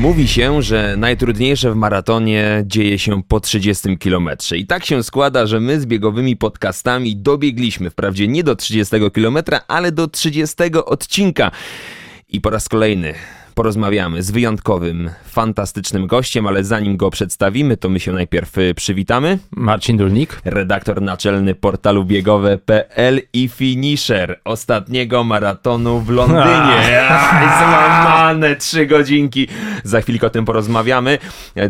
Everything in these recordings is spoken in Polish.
Mówi się, że najtrudniejsze w maratonie dzieje się po 30 km. I tak się składa, że my z biegowymi podcastami dobiegliśmy wprawdzie nie do 30 km, ale do 30 odcinka. I po raz kolejny porozmawiamy z wyjątkowym, fantastycznym gościem, ale zanim go przedstawimy, to my się najpierw y, przywitamy. Marcin Dulnik. Redaktor naczelny portalu biegowe.pl i finisher ostatniego maratonu w Londynie. Złamane trzy godzinki. Za chwilkę o tym porozmawiamy.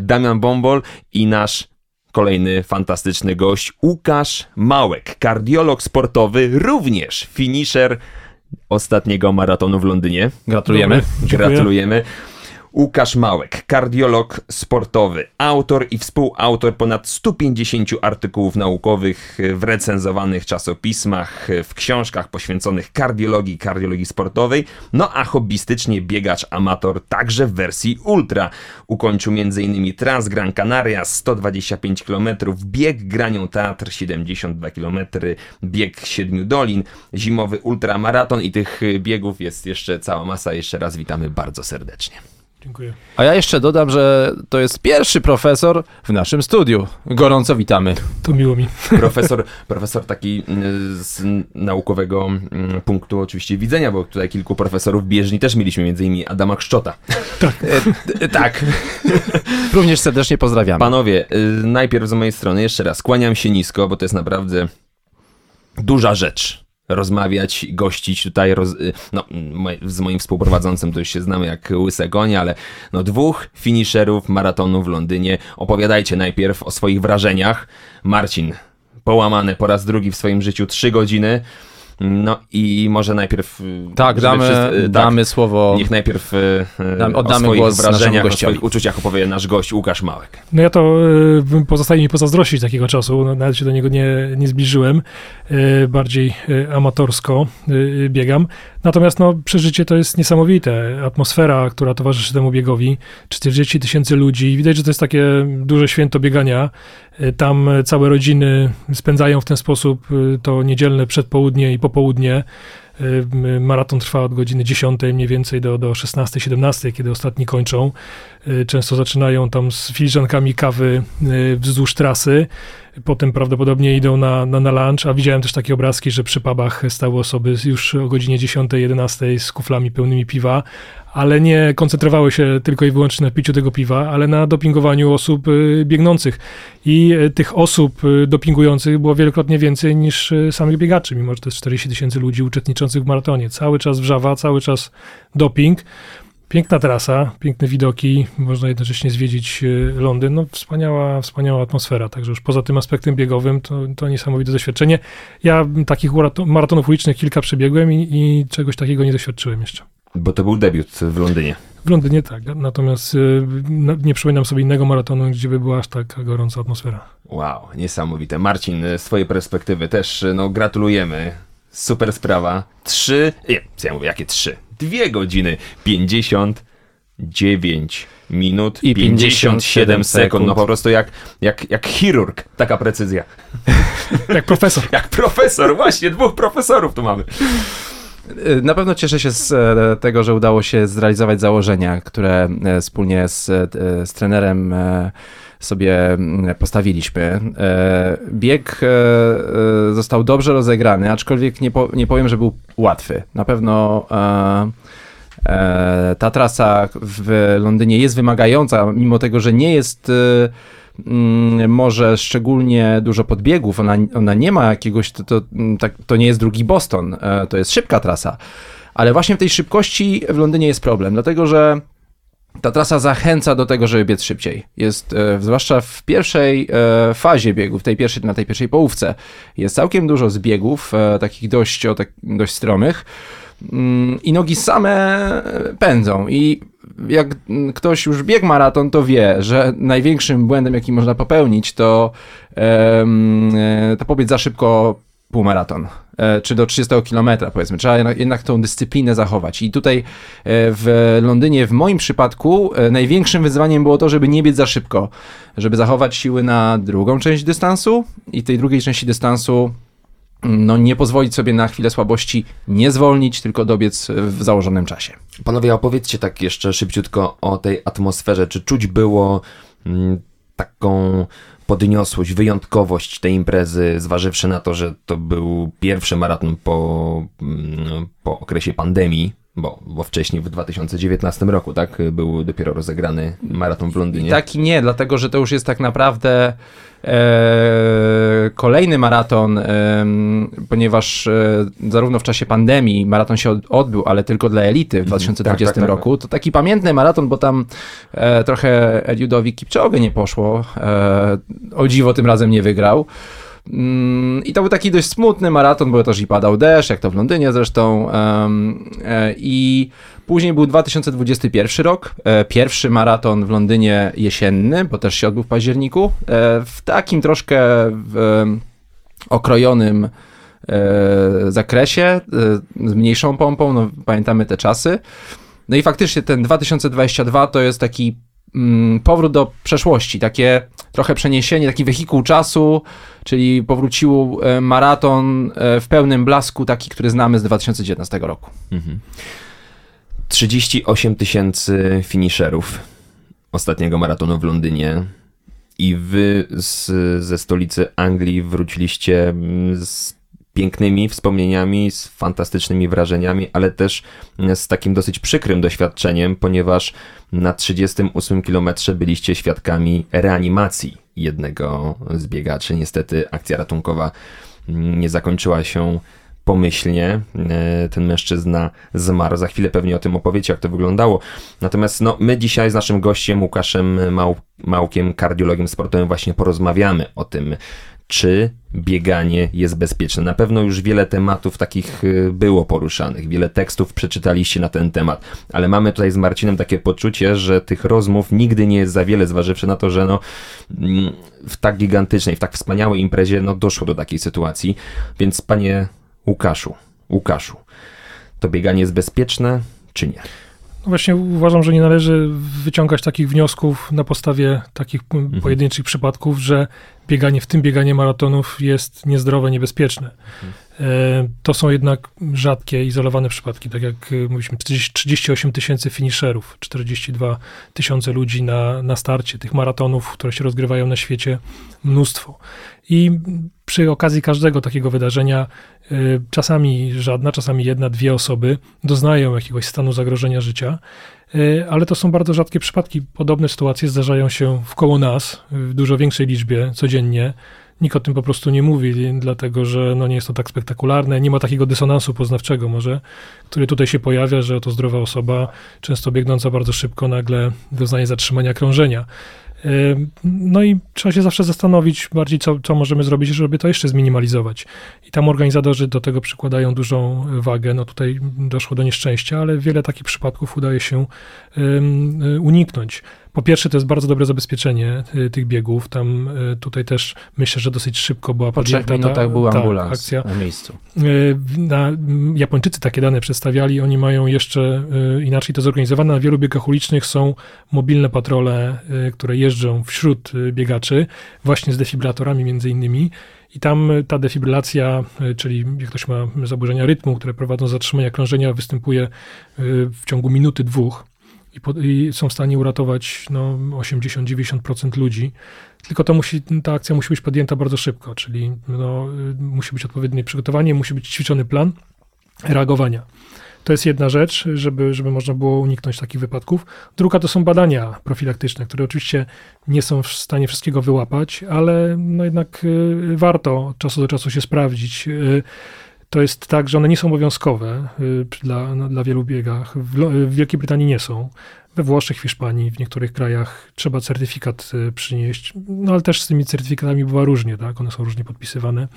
Damian Bombol i nasz Kolejny fantastyczny gość, Łukasz Małek, kardiolog sportowy, również finisher ostatniego maratonu w Londynie. Gratulujemy. Gratulujemy. Łukasz Małek, kardiolog sportowy, autor i współautor ponad 150 artykułów naukowych w recenzowanych czasopismach, w książkach poświęconych kardiologii, kardiologii sportowej, no a hobbystycznie biegacz amator także w wersji ultra. Ukończył m.in. Trans Gran Canaria 125 km, bieg Granią Teatr 72 km, bieg Siedmiu Dolin, zimowy ultramaraton i tych biegów jest jeszcze cała masa. Jeszcze raz witamy bardzo serdecznie. Dziękuję. A ja jeszcze dodam, że to jest pierwszy profesor w naszym studiu. Gorąco witamy. To miło mi. Profesor, profesor taki mm, z naukowego mm, punktu oczywiście widzenia, bo tutaj kilku profesorów bieżni też mieliśmy, między innymi Adama Kszczota. E, tak. Również serdecznie pozdrawiamy. Panowie, y, najpierw z mojej strony jeszcze raz kłaniam się nisko, bo to jest naprawdę duża rzecz rozmawiać, gościć tutaj, roz, y, no, z moim współprowadzącym to już się znamy jak łyse konie, ale no dwóch finisherów maratonu w Londynie. Opowiadajcie najpierw o swoich wrażeniach. Marcin, połamane po raz drugi w swoim życiu trzy godziny. No i może najpierw. Y, tak, damy, wszyscy, tak, damy słowo. Niech najpierw damy, oddamy o swoich głos wrażeniach, o swoich uczuciach opowie nasz gość Łukasz Małek. No ja to y, pozostaje mi pozazdrościć takiego czasu, no, nawet się do niego nie, nie zbliżyłem. Y, bardziej y, amatorsko y, biegam. Natomiast no, przeżycie to jest niesamowite. Atmosfera, która towarzyszy temu biegowi, 40 tysięcy ludzi. Widać, że to jest takie duże święto biegania. Y, tam całe rodziny spędzają w ten sposób to niedzielne przedpołudnie i popołudnie. Maraton trwa od godziny 10 mniej więcej do, do 16-17, kiedy ostatni kończą. Często zaczynają tam z filiżankami kawy wzdłuż trasy potem prawdopodobnie idą na, na, na lunch, a widziałem też takie obrazki, że przy pubach stały osoby już o godzinie 10-11 z kuflami pełnymi piwa, ale nie koncentrowały się tylko i wyłącznie na piciu tego piwa, ale na dopingowaniu osób y, biegnących. I y, tych osób y, dopingujących było wielokrotnie więcej niż samych biegaczy, mimo że to jest 40 tysięcy ludzi uczestniczących w maratonie. Cały czas wrzawa, cały czas doping. Piękna trasa, piękne widoki, można jednocześnie zwiedzić e, Londyn. No, wspaniała, wspaniała atmosfera, także już poza tym aspektem biegowym to, to niesamowite doświadczenie. Ja takich maratonów ulicznych kilka przebiegłem i, i czegoś takiego nie doświadczyłem jeszcze. Bo to był debiut w Londynie. W Londynie tak, natomiast e, nie przypominam sobie innego maratonu, gdzie by była aż tak gorąca atmosfera. Wow, niesamowite. Marcin, z twojej perspektywy też no, gratulujemy. Super sprawa. Trzy, nie, co ja mówię, jakie trzy? Dwie godziny 59 minut i 57 sekund. No po prostu jak, jak, jak chirurg, taka precyzja. jak profesor. jak profesor, właśnie, dwóch profesorów tu mamy. Na pewno cieszę się z e, tego, że udało się zrealizować założenia, które e, wspólnie z, e, z trenerem sobie mm, postawiliśmy. Bieg został dobrze rozegrany, aczkolwiek nie, po, nie powiem, że był łatwy. Na pewno ta trasa w Londynie jest wymagająca, mimo tego, że nie jest Mm, może szczególnie dużo podbiegów, ona, ona nie ma jakiegoś, to, to, mm, tak, to nie jest drugi Boston, e, to jest szybka trasa. Ale właśnie w tej szybkości w Londynie jest problem, dlatego że ta trasa zachęca do tego, żeby biec szybciej. Jest, e, zwłaszcza w pierwszej e, fazie biegu, w tej pierwszej, na tej pierwszej połówce, jest całkiem dużo zbiegów, e, takich dość, o, tak, dość stromych mm, i nogi same pędzą i jak ktoś już biegł maraton, to wie, że największym błędem, jaki można popełnić, to, to pobiec za szybko półmaraton. E, czy do 30 km powiedzmy. Trzeba jednak, tą dyscyplinę zachować. I tutaj e, w Londynie, w moim przypadku, e, największym wyzwaniem było to, żeby nie biec za szybko, żeby zachować siły na drugą część dystansu i tej drugiej części dystansu no nie pozwolić sobie na chwilę słabości, nie zwolnić, tylko dobiec w założonym czasie. Panowie, opowiedzcie tak jeszcze szybciutko o tej atmosferze. Czy czuć było mm, taką podniosłość, wyjątkowość tej imprezy, zważywszy na to, że to był pierwszy maraton po, mm, po okresie pandemii, bo, bo wcześniej w 2019 roku, tak, był dopiero rozegrany maraton w Londynie. I tak i nie, dlatego że to już jest tak naprawdę e, kolejny maraton, e, ponieważ e, zarówno w czasie pandemii maraton się od, odbył, ale tylko dla elity w 2020 tak, tak, tak. roku. To taki pamiętny maraton, bo tam e, trochę Eliudowi Kipczogę nie poszło. E, o dziwo tym razem nie wygrał. Mm, I to był taki dość smutny maraton, bo też i padał deszcz, jak to w Londynie zresztą. e, I później był 2021 rok, e, pierwszy maraton w Londynie jesienny, bo też się odbył w październiku, e, w takim troszkę okrojonym zakresie, z mniejszą pompą, no pamiętamy te czasy. No i faktycznie ten 2022 to jest taki mm, powrót do przeszłości, takie trochę przeniesienie, taki wehikuł czasu, czyli powrócił e, maraton e, w pełnym blasku, taki, który znamy z 2019 roku. Mhm. 38 tysięcy finisherów ostatniego maratonu w Londynie i wy z, ze stolicy Anglii wróciliście z pięknymi wspomnieniami, z fantastycznymi wrażeniami, ale też z takim dosyć przykrym doświadczeniem, ponieważ na 38 kilometrze byliście świadkami reanimacji jednego z biegaczy. Niestety akcja ratunkowa nie zakończyła się pomyślnie. E, Ten mężczyzna zmarł. Za chwilę pewnie o tym opowiecie, jak to wyglądało. Natomiast no, my dzisiaj z naszym gościem Łukaszem Mał Małkiem, kardiologiem sportowym, właśnie porozmawiamy o tym, czy bieganie jest bezpieczne. Na pewno już wiele tematów takich y, było poruszanych, wiele tekstów przeczytaliście na ten temat, ale mamy tutaj z Marcinem takie poczucie, że tych rozmów nigdy nie jest za wiele, zważywszy na to, że no, mm, w tak gigantycznej, w tak wspaniałej imprezie no, doszło do takiej sytuacji. Więc panie Łukaszu, Łukaszu, to bieganie jest bezpieczne, czy nie? Właśnie uważam, że nie należy wyciągać takich wniosków na podstawie takich Mhm. pojedynczych przypadków, że bieganie, w tym bieganie maratonów jest niezdrowe, niebezpieczne. E, To są jednak rzadkie, izolowane przypadki. Tak jak e, mówiliśmy, 40 38 tysięcy finisherów, 42 tysiące ludzi na, na starcie tych maratonów, które się rozgrywają na świecie, mnóstwo. I przy okazji każdego takiego wydarzenia e, czasami żadna, czasami jedna, dwie osoby doznają jakiegoś stanu zagrożenia życia, e, ale to są bardzo rzadkie przypadki. Podobne sytuacje zdarzają się wkoło nas w dużo większej liczbie codziennie. Nikt o tym po prostu nie mówi, dlatego że no nie jest to tak spektakularne, nie ma takiego dysonansu poznawczego może, który tutaj się pojawia, że oto zdrowa osoba, często biegnąca bardzo szybko, nagle doznaje zatrzymania krążenia. No i trzeba się zawsze zastanowić bardziej, co, co możemy zrobić, żeby to jeszcze zminimalizować. I tam organizatorzy do tego przykładają dużą wagę. No tutaj doszło do nieszczęścia, ale wiele takich przypadków udaje się y, uniknąć. Po pierwsze, to jest bardzo dobre zabezpieczenie y, tych biegów. Tam y, tutaj też myślę, że dosyć szybko była Po trzech podjęta ta- minutach był tak, ambulans akcja. na miejscu. Y, Na, Japończycy takie dane przedstawiali, oni mają jeszcze inaczej to zorganizowane. Na wielu biegach ulicznych są mobilne patrole, które jeżdżą wśród biegaczy, właśnie z defibrylatorami między innymi. I tam ta defibrylacja, czyli jak ktoś ma zaburzenia rytmu, które prowadzą do zatrzymania krążenia, występuje w ciągu minuty, dwóch. I, po, I są w stanie uratować no, 80-90% ludzi. Tylko to musi, ta akcja musi być podjęta bardzo szybko, czyli no, y, musi być odpowiednie przygotowanie, musi być ćwiczony plan reagowania. To jest jedna rzecz, żeby, żeby można było uniknąć takich wypadków. Druga to są badania profilaktyczne, które oczywiście nie są w stanie wszystkiego wyłapać, ale no jednak y, warto od czasu do czasu się sprawdzić. To jest tak, że one nie są obowiązkowe y, dla, dla wielu biegach. W, w Wielkiej Brytanii nie są. we Włoszech, w Hiszpanii, w niektórych krajach trzeba certyfikat y, przynieść, no ale też z tymi certyfikatami bywa różnie, tak? One są różnie podpisywane.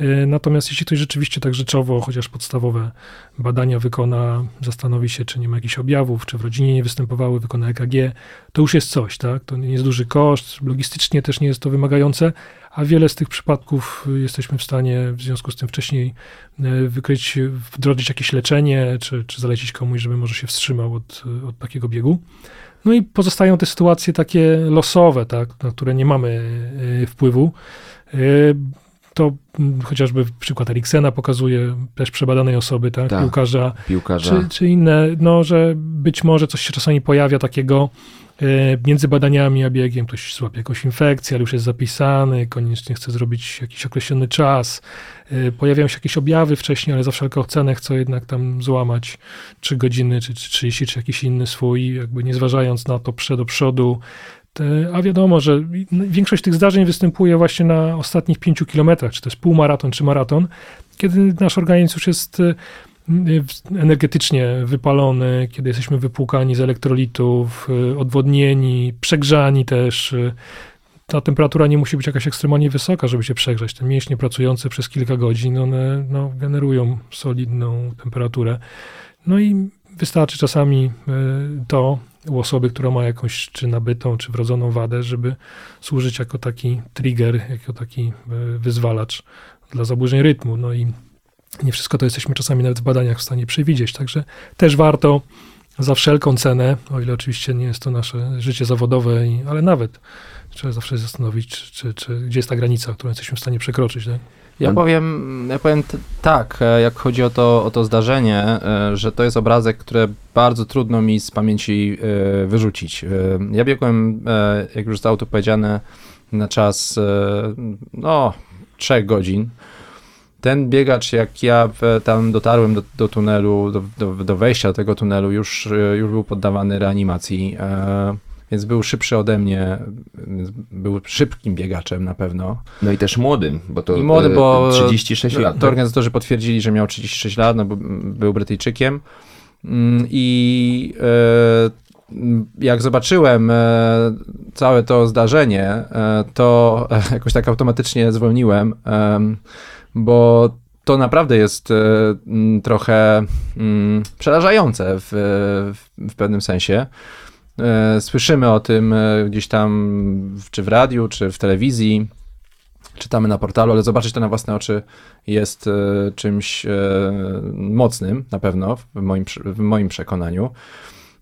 Y, natomiast jeśli ktoś rzeczywiście tak rzeczowo, chociaż podstawowe badania wykona, zastanowi się, czy nie ma jakichś objawów, czy w rodzinie nie występowały, wykona EKG, to już jest coś, tak? To nie jest duży koszt, logistycznie też nie jest to wymagające, a wiele z tych przypadków jesteśmy w stanie w związku z tym wcześniej e, wykryć, wdrożyć jakieś leczenie, czy, czy zalecić komuś, żeby może się wstrzymał od, od takiego biegu. No i pozostają te sytuacje takie losowe, tak, na które nie mamy e, wpływu. To chociażby przykład Eriksena pokazuje też przebadanej osoby, tak, tak piłkarza, piłkarza. Czy, czy inne, no, że być może coś się czasami pojawia takiego, E, między badaniami a biegiem ktoś złapie jakąś infekcję, ale już jest zapisany, koniecznie chce zrobić jakiś określony czas. E, pojawiają się jakieś objawy wcześniej, ale za wszelką cenę chcę jednak tam złamać 3 godziny, czy 30, czy jakiś inny swój, jakby nie zważając na to przed do przodu. A wiadomo, że większość tych zdarzeń występuje właśnie na ostatnich 5 kilometrach, czy to jest półmaraton, czy maraton, kiedy nasz organizm już jest e, energetycznie wypalony, kiedy jesteśmy wypłukani z elektrolitów, y, odwodnieni, przegrzani też. Y, ta temperatura nie musi być jakaś ekstremalnie wysoka, żeby się przegrzać. Te mięśnie pracujące przez kilka godzin, one no, generują solidną temperaturę. No i wystarczy czasami y, to u osoby, która ma jakąś czy nabytą, czy wrodzoną wadę, żeby służyć jako taki trigger, jako taki wyzwalacz dla zaburzeń rytmu. No i nie wszystko to jesteśmy czasami nawet w badaniach w stanie przewidzieć, także też warto za wszelką cenę, o ile oczywiście nie jest to nasze życie zawodowe, ale nawet trzeba zawsze zastanowić, czy, czy, czy gdzie jest ta granica, którą jesteśmy w stanie przekroczyć. Tak? Ja powiem, ja powiem tak, e, jak chodzi o to, o to zdarzenie, e, że to jest obrazek, który bardzo trudno mi z pamięci e, wyrzucić. Ja biegłem, jak już zostało tu powiedziane, na czas no, trzech godzin ten biegacz, jak ja tam dotarłem do, do tunelu, do, do, do, wejścia do tego tunelu, już, już był poddawany reanimacji, więc był szybszy ode mnie, był szybkim biegaczem na pewno. No i też młodym, bo to I młody, bo 36 lat. To tak? organizatorzy potwierdzili, że miał 36 lat, no bo był Brytyjczykiem mm, i e, jak zobaczyłem całe to zdarzenie, to jakoś tak automatycznie zwolniłem bo to naprawdę jest e, trochę przerażające w, w pewnym sensie. E, słyszymy o tym e, gdzieś tam, czy w radiu, czy w telewizji, czytamy na portalu, ale zobaczyć to na własne oczy jest czymś mocnym, na pewno, w moim, w moim przekonaniu.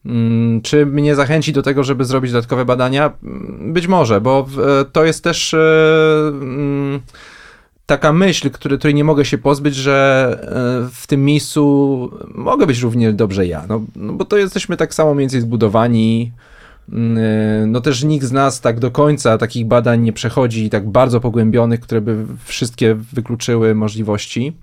Mm, czy mnie zachęci do tego, żeby zrobić dodatkowe badania? Być może, bo to jest też taka myśl, który, której nie mogę się pozbyć, że e, w tym miejscu mogę być równie dobrze ja. No, no bo to jesteśmy tak samo mniej więcej zbudowani. Mm, e, no też nikt z nas tak do końca takich badań nie przechodzi, tak bardzo pogłębionych, które by wszystkie wykluczyły możliwości.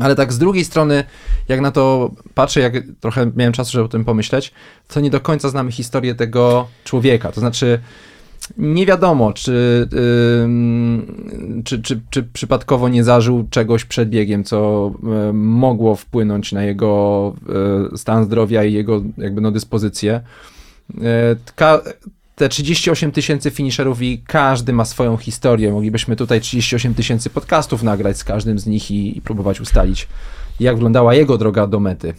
Ale tak z drugiej strony, jak na to patrzę, jak trochę miałem czasu, żeby o tym pomyśleć, to nie do końca znamy historię tego człowieka. To znaczy, nie wiadomo, czy, yy, czy, czy, czy, przypadkowo nie zażył czegoś przed biegiem, co yy, mogło wpłynąć na jego yy, stan zdrowia i jego jakby no, dyspozycję. Ka te 38 tysięcy finisherów i każdy ma swoją historię. Moglibyśmy tutaj 38 tysięcy podcastów nagrać z każdym z nich i, i próbować ustalić, jak wyglądała jego droga do mety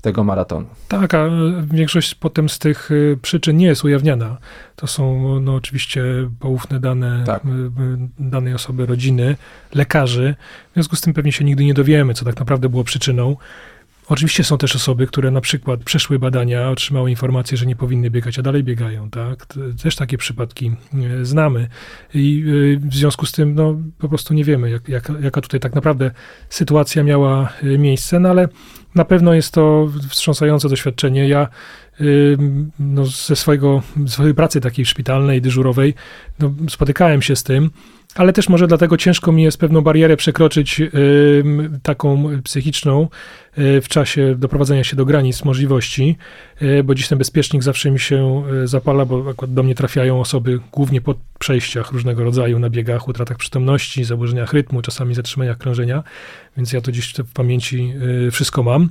tego maratonu. Tak, a większość potem z tych y, przyczyn nie jest ujawniana. To są no, oczywiście poufne dane tak. Y, y, danej osoby, rodziny, lekarzy. W związku z tym pewnie się nigdy nie dowiemy, co tak naprawdę było przyczyną. Oczywiście są też osoby, które na przykład przeszły badania, otrzymały informację, że nie powinny biegać, a dalej biegają, tak? Też takie przypadki znamy. I w związku z tym, no, po prostu nie wiemy, jak, jak, jaka tutaj tak naprawdę sytuacja miała miejsce, no ale na pewno jest to wstrząsające doświadczenie. Ja no, ze swojego, swojej pracy takiej szpitalnej, dyżurowej, no, spotykałem się z tym, ale też może dlatego ciężko mi jest pewną barierę przekroczyć taką psychiczną, w czasie doprowadzenia się do granic możliwości, bo dziś ten bezpiecznik zawsze mi się zapala, bo akurat do mnie trafiają osoby głównie po przejściach różnego rodzaju na biegach, utratach przytomności, zaburzeniach rytmu, czasami zatrzymaniach krążenia, więc ja to dziś w pamięci wszystko mam.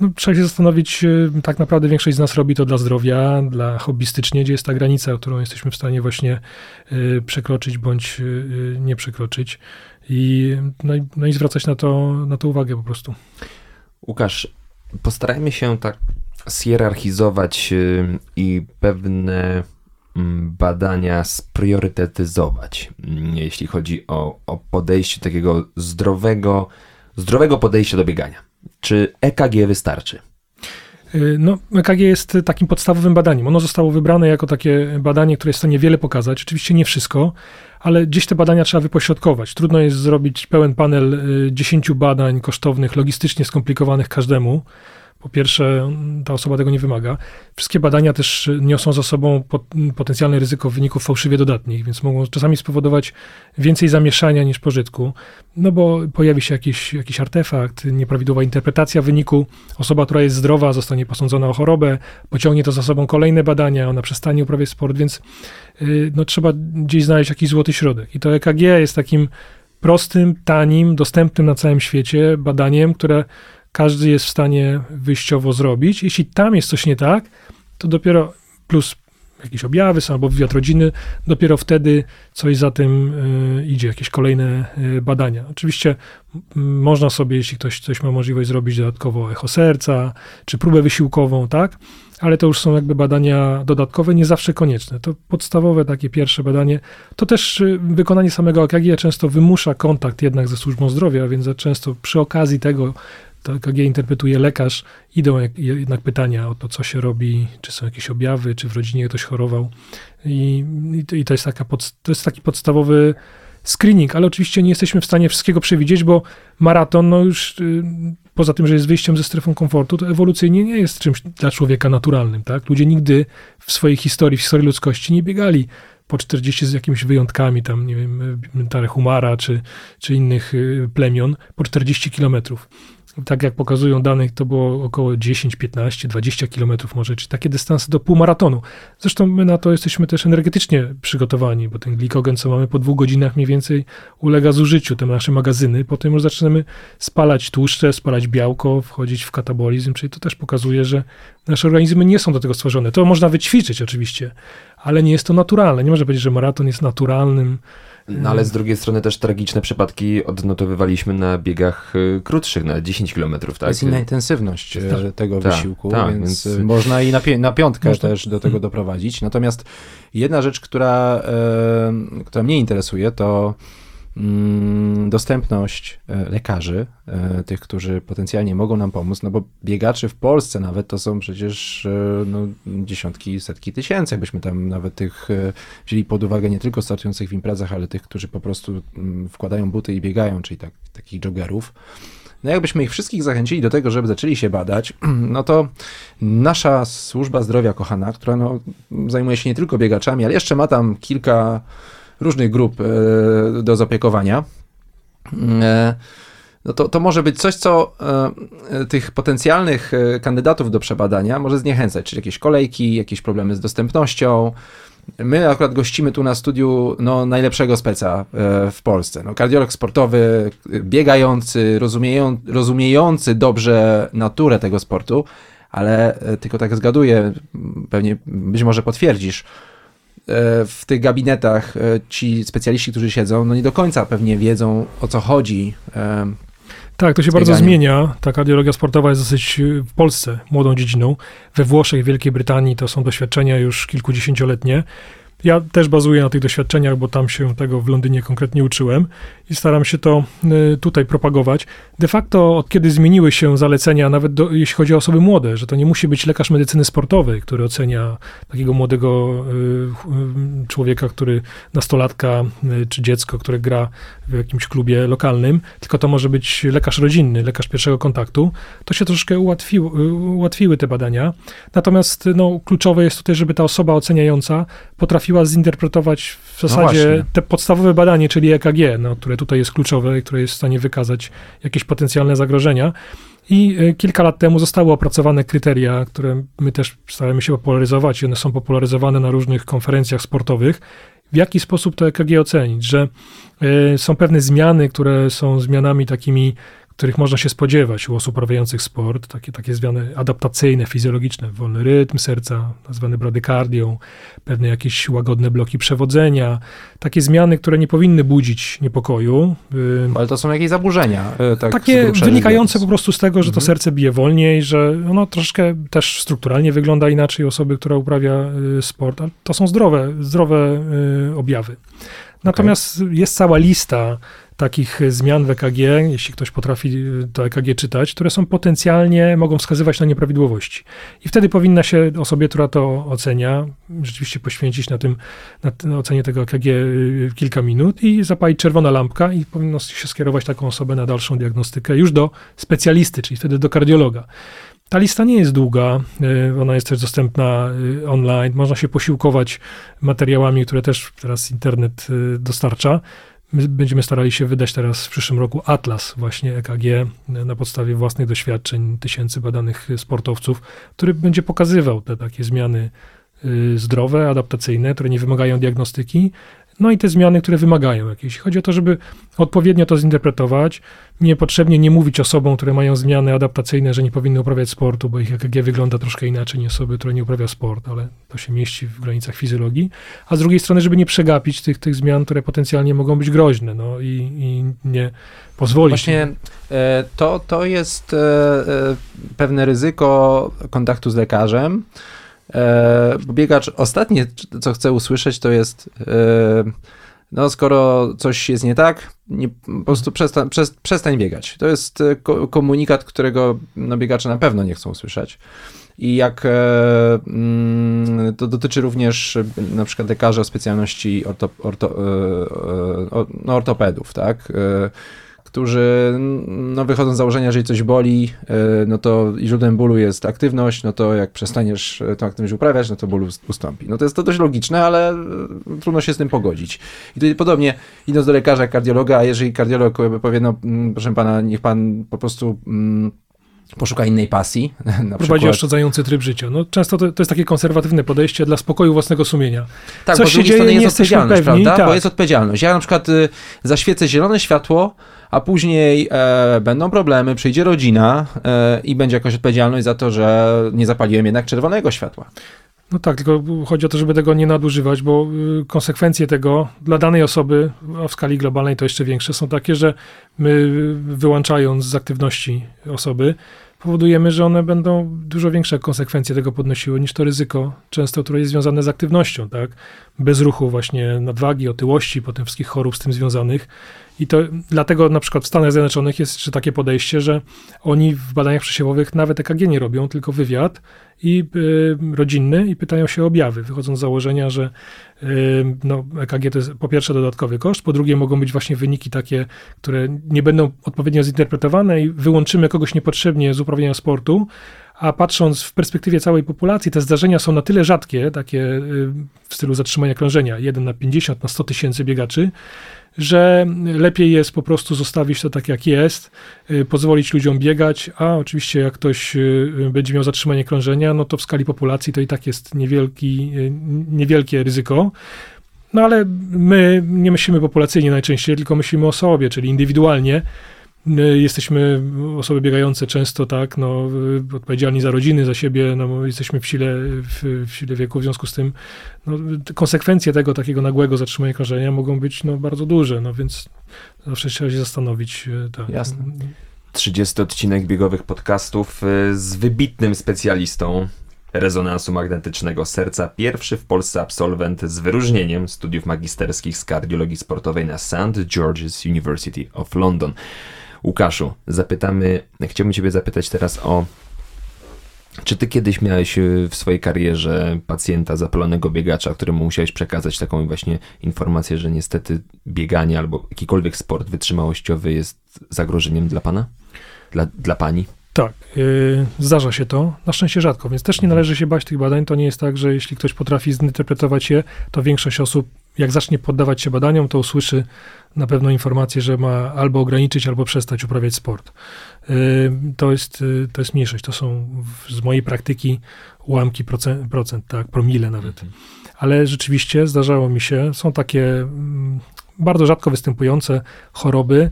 No, trzeba się zastanowić, tak naprawdę większość z nas robi to dla zdrowia, dla hobbystycznie, gdzie jest ta granica, którą jesteśmy w stanie właśnie przekroczyć bądź nie przekroczyć i, no, i, no i zwracać na to, na to uwagę po prostu. Łukasz, postarajmy się tak zhierarchizować y, i pewne mm, badania spriorytetyzować, mm, jeśli chodzi o, o podejście takiego zdrowego, zdrowego podejścia do biegania. Czy EKG wystarczy? Y, no, EKG jest takim podstawowym badaniem. Ono zostało wybrane jako takie badanie, które jest w stanie wiele pokazać. Oczywiście nie wszystko, ale gdzieś te badania trzeba wypośrodkować. Trudno jest zrobić pełen panel 10 y, badań kosztownych, logistycznie skomplikowanych każdemu. Po pierwsze, ta osoba tego nie wymaga. Wszystkie badania też niosą za sobą potencjalne ryzyko wyników fałszywie dodatnich, więc mogą czasami spowodować więcej zamieszania niż pożytku, no bo pojawi się jakiś, jakiś artefakt, nieprawidłowa interpretacja wyniku. Osoba, która jest zdrowa, zostanie posądzona o chorobę, pociągnie to za sobą kolejne badania, ona przestanie uprawiać sport, więc y, no, trzeba gdzieś znaleźć jakiś złoty środek. I to EKG jest takim prostym, tanim, dostępnym na całym świecie badaniem, które każdy jest w stanie wyjściowo zrobić. Jeśli tam jest coś nie tak, to dopiero plus jakieś objawy są albo wywiad rodziny, dopiero wtedy coś za tym y, idzie, jakieś kolejne y, badania. Oczywiście można sobie, jeśli ktoś coś ma możliwość zrobić dodatkowo echo serca, czy próbę wysiłkową, tak? Ale to już są jakby badania dodatkowe, nie zawsze konieczne. To podstawowe takie pierwsze badanie, to też y, wykonanie samego EKG często wymusza kontakt jednak ze służbą zdrowia, więc często przy okazji tego to EKG interpretuje lekarz, idą jednak pytania o to, co się robi, czy są jakieś objawy, czy w rodzinie ktoś chorował. I, i to, jest taka pod, to jest taki podstawowy screening, ale oczywiście nie jesteśmy w stanie wszystkiego przewidzieć, bo maraton, no już y, poza tym, że jest wyjściem ze strefą komfortu, to ewolucyjnie nie jest czymś dla człowieka naturalnym, tak? Ludzie nigdy w swojej historii, w historii ludzkości nie biegali po 40 z jakimiś wyjątkami, tam, nie wiem, Tarehumara czy, czy innych y, plemion, po 40 kilometrów tak jak pokazują dane, to było około 10, 15, 20 kilometrów może, czy takie dystanse do półmaratonu. Zresztą my na to jesteśmy też energetycznie przygotowani, bo ten glikogen, co mamy po dwóch godzinach mniej więcej, ulega zużyciu, te nasze magazyny. Potem już zaczynamy spalać tłuszcze, spalać białko, wchodzić w katabolizm, czyli to też pokazuje, że nasze organizmy nie są do tego stworzone. To można wyćwiczyć oczywiście, ale nie jest to naturalne. Nie można powiedzieć, że maraton jest naturalnym no ale z drugiej strony też tragiczne przypadki odnotowywaliśmy na biegach y, krótszych, na 10 km, tak? To jest inna intensywność tak. tego ta, wysiłku, ta, więc, więc, można i na, pi na piątkę można. też do tego doprowadzić. Natomiast jedna rzecz, która, e, która mnie interesuje, to dostępność e, lekarzy, e, tych, którzy potencjalnie mogą nam pomóc, no bo biegaczy w Polsce nawet to są przecież e, no, dziesiątki, setki tysięcy, jakbyśmy tam nawet tych wzięli pod uwagę nie tylko startujących w imprezach, ale tych, którzy po prostu mm, wkładają buty i biegają, czyli tak, takich joggerów. No jakbyśmy ich wszystkich zachęcili do tego, żeby zaczęli się badać, no to nasza służba zdrowia kochana, która no, zajmuje się nie tylko biegaczami, ale jeszcze ma tam kilka różnych grup e, do zapiekowania, e, no to, to może być coś, co e, tych potencjalnych kandydatów do przebadania może zniechęcać, czyli jakieś kolejki, jakieś problemy z dostępnością. My akurat gościmy tu na studiu no, najlepszego speca w Polsce. No, kardiolog sportowy, biegający, rozumieją, rozumiejący dobrze naturę tego sportu, ale tylko tak zgaduję, pewnie być może potwierdzisz, w tych gabinetach e, ci specjaliści, którzy siedzą, no nie do końca pewnie wiedzą o co chodzi. E, tak, to się bardzo zmienia. Ta kardiologia sportowa jest dosyć w Polsce młodą dziedziną. We Włoszech, w Wielkiej Brytanii to są doświadczenia już kilkudziesięcioletnie. Ja też bazuję na tych doświadczeniach, bo tam się tego w Londynie konkretnie uczyłem i staram się to y, tutaj propagować. De facto od kiedy zmieniły się zalecenia, nawet do, jeśli chodzi o osoby młode, że to nie musi być lekarz medycyny sportowej, który ocenia takiego młodego y, y, człowieka, który nastolatka czy dziecko, które gra w jakimś klubie lokalnym, tylko to może być lekarz rodzinny, lekarz pierwszego kontaktu, to się troszkę ułatwiły te badania. Natomiast no, kluczowe jest tutaj, żeby ta osoba oceniająca potrafiła zinterpretować w no zasadzie no te podstawowe badanie, czyli EKG, no, które tutaj jest kluczowe które jest w stanie wykazać jakieś potencjalne zagrożenia. I y, kilka lat temu zostały opracowane kryteria, które my też staramy się popularyzować i one są popularyzowane na różnych konferencjach sportowych. W jaki sposób to EKG ocenić? Że y, są pewne zmiany, które są zmianami takimi których można się spodziewać u osób uprawiających sport, takie, takie zmiany adaptacyjne, fizjologiczne, wolny rytm serca, nazwany bradykardią, pewne jakieś łagodne bloki przewodzenia, takie zmiany, które nie powinny budzić niepokoju. Ale to są jakieś zaburzenia. E, tak takie wynikające po prostu z tego, że to mhm. serce bije wolniej, że ono troszkę też strukturalnie wygląda inaczej osoby, która uprawia y, sport, ale to są zdrowe, zdrowe y, objawy. Natomiast okay. jest cała lista takich zmian w EKG, jeśli ktoś potrafi to EKG czytać, które są potencjalnie, mogą wskazywać na nieprawidłowości. I wtedy powinna się osobie, która to ocenia, rzeczywiście poświęcić na tym, na ocenie tego EKG y, kilka minut i zapalić czerwona lampka i powinno się skierować taką osobę na dalszą diagnostykę już do specjalisty, czyli wtedy do kardiologa. Ta lista nie jest długa, ona jest też dostępna online. Można się posiłkować materiałami, które też teraz internet dostarcza. My będziemy starali się wydać teraz w przyszłym roku atlas właśnie EKG na podstawie własnych doświadczeń tysięcy badanych sportowców, który będzie pokazywał te takie zmiany y, zdrowe, adaptacyjne, które nie wymagają diagnostyki, no i te zmiany, które wymagają jakieś. Chodzi o to, żeby odpowiednio to zinterpretować, niepotrzebnie nie mówić osobom, które mają zmiany adaptacyjne, że nie powinny uprawiać sportu, bo ich EKG wygląda troszkę inaczej niż osoby, które nie uprawia sport, ale to się mieści w granicach fizjologii. A z drugiej strony, żeby nie przegapić tych, tych zmian, które potencjalnie mogą być groźne, no i, i nie pozwolić. Właśnie e, to, to jest e, e, pewne ryzyko kontaktu z lekarzem, biegacz ostatnie, co chce usłyszeć, to jest e, no skoro coś jest nie tak, nie, po prostu przestań, przestań biegać. To jest e, komunikat, którego no, biegacze na pewno nie chcą usłyszeć. I jak mm, to dotyczy również na przykład lekarzy o specjalności orto, orto, no, ortopedów, tak? Którzy no, wychodzą z założenia, że jeżeli coś boli, e, no to źródłem bólu jest aktywność, no to jak przestaniesz tę aktywność uprawiać, no to ból ustąpi. No to jest to dość logiczne, ale e, trudno się z tym pogodzić. I tutaj podobnie, idąc do lekarza, kardiologa, a jeżeli kardiolog powie, no mm, proszę pana, niech pan po prostu mm, poszuka innej pasji. Na Prowadzi przykład... oszczędzający tryb życia. No, często to, to, jest takie konserwatywne podejście dla spokoju własnego sumienia. Tak, Coś bo się dzieje, nie jest odpowiedzialność, pewni, prawda? Tak. Bo jest odpowiedzialność. Ja na przykład y, zaświecę zielone światło, a później e, będą problemy, przyjdzie rodzina e, i będzie jakaś odpowiedzialność za to, że nie zapaliłem jednak czerwonego światła. No tak, tylko chodzi o to, żeby tego nie nadużywać, bo y, konsekwencje tego dla danej osoby, a w skali globalnej to jeszcze większe, są takie, że my wyłączając z aktywności osoby, powodujemy, że one będą dużo większe konsekwencje tego podnosiły niż to ryzyko, często, które jest związane z aktywnością, tak? Bez ruchu właśnie nadwagi, otyłości, potem wszystkich chorób z tym związanych. I to dlatego na przykład w Stanach Zjednoczonych jest jeszcze takie podejście, że oni w badaniach przesiewowych nawet EKG nie robią, tylko wywiad i y, rodzinny i pytają się o objawy, wychodząc z założenia, że y, no, EKG to jest po pierwsze dodatkowy koszt, po drugie mogą być właśnie wyniki takie, które nie będą odpowiednio zinterpretowane i wyłączymy kogoś niepotrzebnie z uprawiania sportu, a patrząc w perspektywie całej populacji, te zdarzenia są na tyle rzadkie, takie y, w stylu zatrzymania krążenia, 1 na 50, na 100 tysięcy biegaczy, że lepiej jest po prostu zostawić to tak, jak jest, y, pozwolić ludziom biegać, a oczywiście jak ktoś y, będzie miał zatrzymanie krążenia, no to w skali populacji to i tak jest niewielki, y, niewielkie ryzyko. No ale my nie myślimy populacyjnie najczęściej, tylko myślimy o sobie, czyli indywidualnie. Jesteśmy osoby biegające często, tak, no, odpowiedzialni za rodziny, za siebie, no, jesteśmy w sile, w, w sile wieku, w związku z tym no, konsekwencje tego takiego nagłego zatrzymania krążenia mogą być no, bardzo duże, no więc zawsze trzeba się zastanowić. E, tak. Jasne. 30 odcinek biegowych podcastów e, z wybitnym specjalistą rezonansu magnetycznego serca. Pierwszy w Polsce absolwent z wyróżnieniem studiów magisterskich z kardiologii sportowej na St. George's University of London. Łukaszu, zapytamy, chciałbym Ciebie zapytać teraz o. Czy ty kiedyś miałeś e, w swojej karierze pacjenta, zapalonego biegacza, któremu musiałeś przekazać taką właśnie informację, że niestety bieganie albo jakikolwiek sport wytrzymałościowy jest zagrożeniem dla pana? Dla, dla pani? Tak, yy, zdarza się to, na szczęście rzadko, więc też nie należy się bać tych badań. To nie jest tak, że jeśli ktoś potrafi zinterpretować je, to większość osób jak zacznie poddawać się badaniom, to usłyszy na pewno informację, że ma albo ograniczyć, albo przestać uprawiać sport. Y, to jest, y, to jest mniejszość. To są z mojej praktyki ułamki procent, procent tak, promile nawet. Mhm. Ale rzeczywiście zdarzało mi się, są takie mm, bardzo rzadko występujące choroby,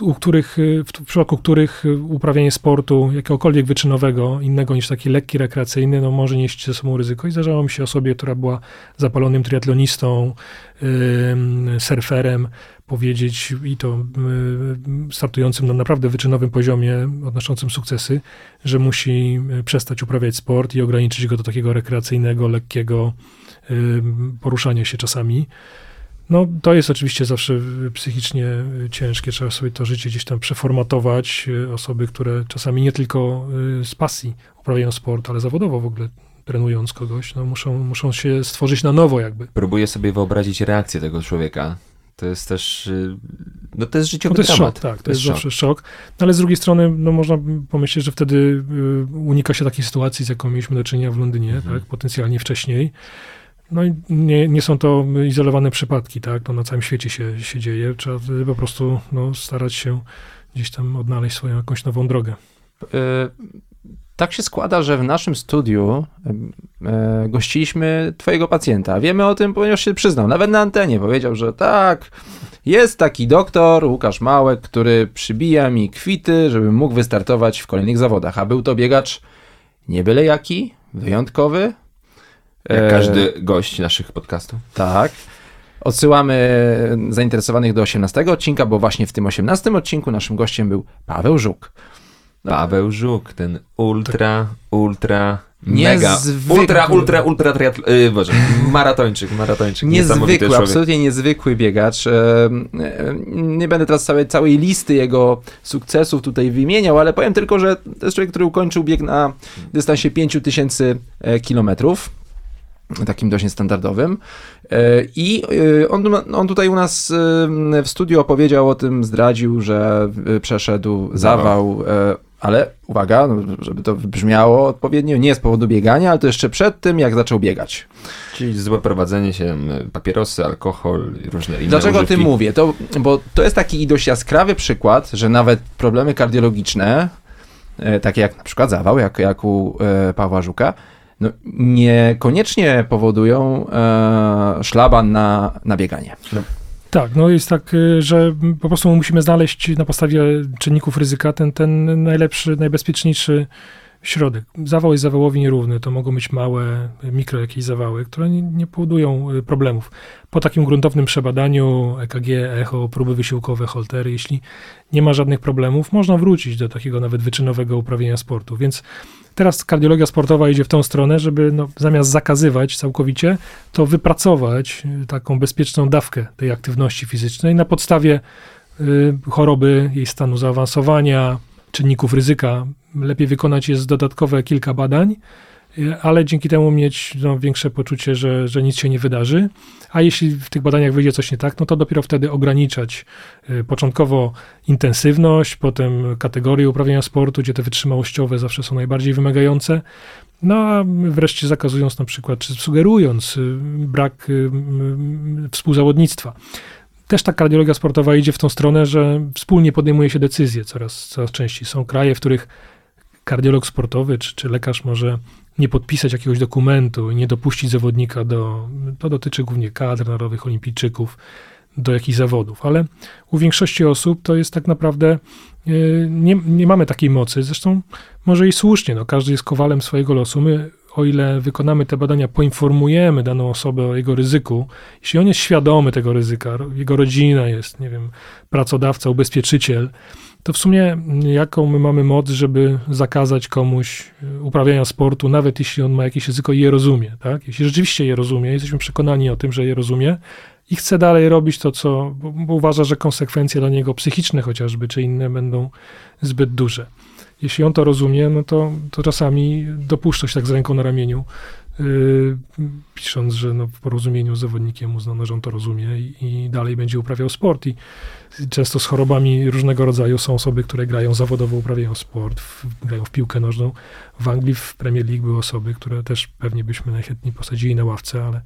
u których, y, w przypadku których uprawianie sportu jakiegokolwiek wyczynowego, innego niż taki lekki, rekreacyjny, no może nieść ze sobą ryzyko. I zdarzało mi się osobie, która była zapalonym triatlonistą, yy, surferem, powiedzieć i to yy, startującym na naprawdę wyczynowym poziomie, odnoszącym sukcesy, że musi y, przestać uprawiać sport i ograniczyć go do takiego rekreacyjnego, lekkiego yy, poruszania się czasami. No, to jest oczywiście zawsze psychicznie ciężkie. Trzeba sobie to życie gdzieś tam przeformatować. Osoby, które czasami nie tylko y, z pasji uprawiają sport, ale zawodowo w ogóle trenując kogoś, no muszą, muszą się stworzyć na nowo jakby. Próbuję sobie wyobrazić reakcję tego człowieka. To jest też, y, no to jest życiowy no to jest dramat. szok, tak, to, to jest, jest zawsze szok. No ale z drugiej strony, no można pomyśleć, że wtedy y, unika się takiej sytuacji, z jaką mieliśmy do czynienia w Londynie, mhm. tak, potencjalnie wcześniej. No nie, nie są to izolowane przypadki, tak? To na całym świecie się, się dzieje. Trzeba po prostu no, starać się gdzieś tam odnaleźć swoją jakąś nową drogę. E, tak się składa, że w naszym studiu e, gościliśmy twojego pacjenta. Wiemy o tym, ponieważ się przyznał. Nawet na antenie powiedział, że tak, jest taki doktor, Łukasz Małek, który przybija mi kwity, żebym mógł wystartować w kolejnych zawodach. A był to biegacz nie byle jaki, wyjątkowy, jak e, każdy gość naszych podcastów. Tak. Odsyłamy zainteresowanych do 18 odcinka, bo właśnie w tym 18 odcinku naszym gościem był Paweł Żuk. No. Paweł Żuk, ten ultra, ultra, mega, ultra, ultra, ultra triatl... Yy, Boże, maratończyk, maratończyk. Niezwykły, absolutnie niezwykły biegacz. Nie będę teraz całej, całej listy jego sukcesów tutaj wymieniał, ale powiem tylko, że to jest człowiek, który ukończył bieg na dystansie 5000 e, kilometrów takim dość standardowym. E, I e, on, on tutaj u nas e, w studiu opowiedział o tym, zdradził, że przeszedł zawał, ale uwaga, no, żeby to brzmiało odpowiednio, nie z powodu biegania, ale to jeszcze przed tym, jak zaczął biegać. Czyli złe prowadzenie się, papierosy, alkohol i różne inne Dlaczego używki. o tym mówię? To, bo to jest taki dość jaskrawy przykład, że nawet problemy kardiologiczne, takie jak na przykład zawał, jak, jak u Pawła Żuka, no, niekoniecznie powodują e, szlaban na, na bieganie. No. Tak, no jest tak, y, że po prostu musimy znaleźć na podstawie czynników ryzyka ten, ten najlepszy, najbezpieczniejszy środek. Zawał jest zawałowi nierówny, to mogą być małe, mikro jakieś zawały, które nie, nie, powodują y, problemów. Po takim gruntownym przebadaniu EKG, echo, próby wysiłkowe, holtery, jeśli nie ma żadnych problemów, można wrócić do takiego nawet wyczynowego uprawienia sportu. Więc teraz kardiologia sportowa idzie w tą stronę, żeby no, zamiast zakazywać całkowicie, to wypracować y, taką bezpieczną dawkę tej aktywności fizycznej na podstawie y, choroby, jej stanu zaawansowania, czynników ryzyka. Lepiej wykonać jest dodatkowe kilka badań, y, ale dzięki temu mieć no, większe poczucie, że, że nic się nie wydarzy. A jeśli w tych badaniach wyjdzie coś nie tak, no to dopiero wtedy ograniczać y, początkowo intensywność, potem kategorie uprawiania sportu, gdzie te wytrzymałościowe zawsze są najbardziej wymagające. No a wreszcie zakazując na przykład, czy sugerując y, brak współzawodnictwa też ta kardiologia sportowa idzie w tą stronę, że wspólnie podejmuje się decyzje coraz, coraz częściej. Są kraje, w których kardiolog sportowy czy, czy lekarz może nie podpisać jakiegoś dokumentu i nie dopuścić zawodnika do, to dotyczy głównie kadr narodowych, olimpijczyków, do jakichś zawodów, ale u większości osób to jest tak naprawdę, e, nie, nie mamy takiej mocy, zresztą może i słusznie, no, każdy jest kowalem swojego losu, my o ile wykonamy te badania, poinformujemy daną osobę o jego ryzyku, jeśli on jest świadomy tego ryzyka, jego rodzina jest, nie wiem, pracodawca, ubezpieczyciel, to w sumie jaką my mamy moc, żeby zakazać komuś e, uprawiania sportu, nawet jeśli on ma jakieś ryzyko i je rozumie, tak? Jeśli rzeczywiście je rozumie, jesteśmy przekonani o tym, że je rozumie i chce dalej robić to, co, bo, bo uważa, że konsekwencje dla niego psychiczne chociażby, czy inne będą zbyt duże jeśli on to rozumie, no to, to czasami dopuszcza się tak z ręką na ramieniu yy, pisząc, że no, w porozumieniu z zawodnikiem uznano, że on to rozumie i, i dalej będzie uprawiał sport. I często z chorobami różnego rodzaju są osoby, które grają zawodowo, uprawiają sport, w, grają w piłkę nożną. W Anglii w Premier League były osoby, które też pewnie byśmy najchętniej posadzili na ławce, ale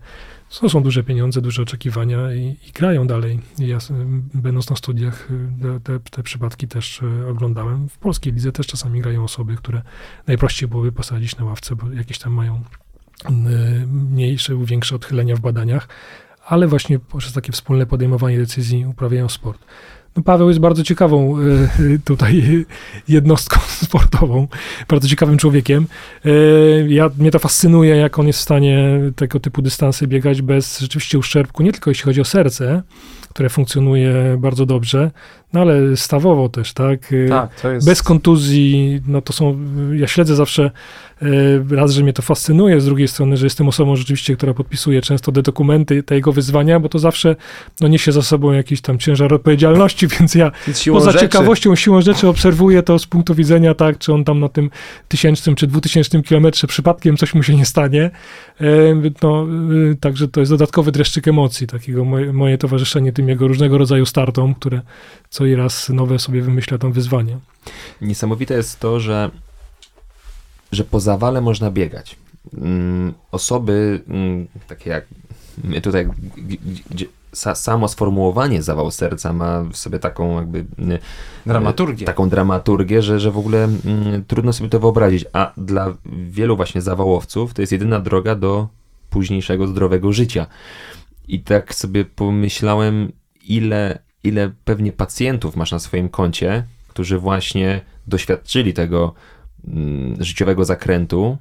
to są duże pieniądze, duże oczekiwania i, i grają dalej. Ja, będąc na studiach, te, te, przypadki też y, oglądałem. W polskiej lidze też czasami grają osoby, które najprościej byłoby posadzić na ławce, bo jakieś tam mają y, mniejsze lub większe odchylenia w badaniach, ale właśnie poprzez takie wspólne podejmowanie decyzji uprawiają sport. No Paweł jest bardzo ciekawą tutaj jednostką sportową, bardzo ciekawym człowiekiem. Ja, mnie to fascynuje, jak on jest w stanie tego typu dystansy biegać bez rzeczywiście uszczerbku, nie tylko jeśli chodzi o serce, które funkcjonuje bardzo dobrze, no ale stawowo też, tak? Tak, to jest... Bez kontuzji, no to są, ja śledzę zawsze, e, raz, że mnie to fascynuje, z drugiej strony, że jestem osobą rzeczywiście, która podpisuje często te dokumenty, te jego wyzwania, bo to zawsze no, niesie za sobą jakiś tam ciężar odpowiedzialności, więc ja poza rzeczy. ciekawością, siłą rzeczy obserwuję to z punktu widzenia, tak, czy on tam na tym tysięcznym czy dwutysięcznym kilometrze przypadkiem coś mu się nie stanie. E, no, także to jest dodatkowy dreszczyk emocji, takiego moje, moje towarzyszenie tym jego różnego rodzaju startom, które co i raz nowe sobie wymyśla tam wyzwanie. Niesamowite jest to, że, że po zawale można biegać. Mm, osoby mm, takie jak my tutaj, gdzie samo sformułowanie zawał serca ma w sobie taką jakby dramaturgię, taką dramaturgię że, że w ogóle mm, trudno sobie to wyobrazić, a dla wielu właśnie zawałowców to jest jedyna droga do późniejszego zdrowego życia. I tak sobie pomyślałem, ile ile pewnie pacjentów masz na swoim koncie, którzy właśnie doświadczyli tego mm, życiowego zakrętu,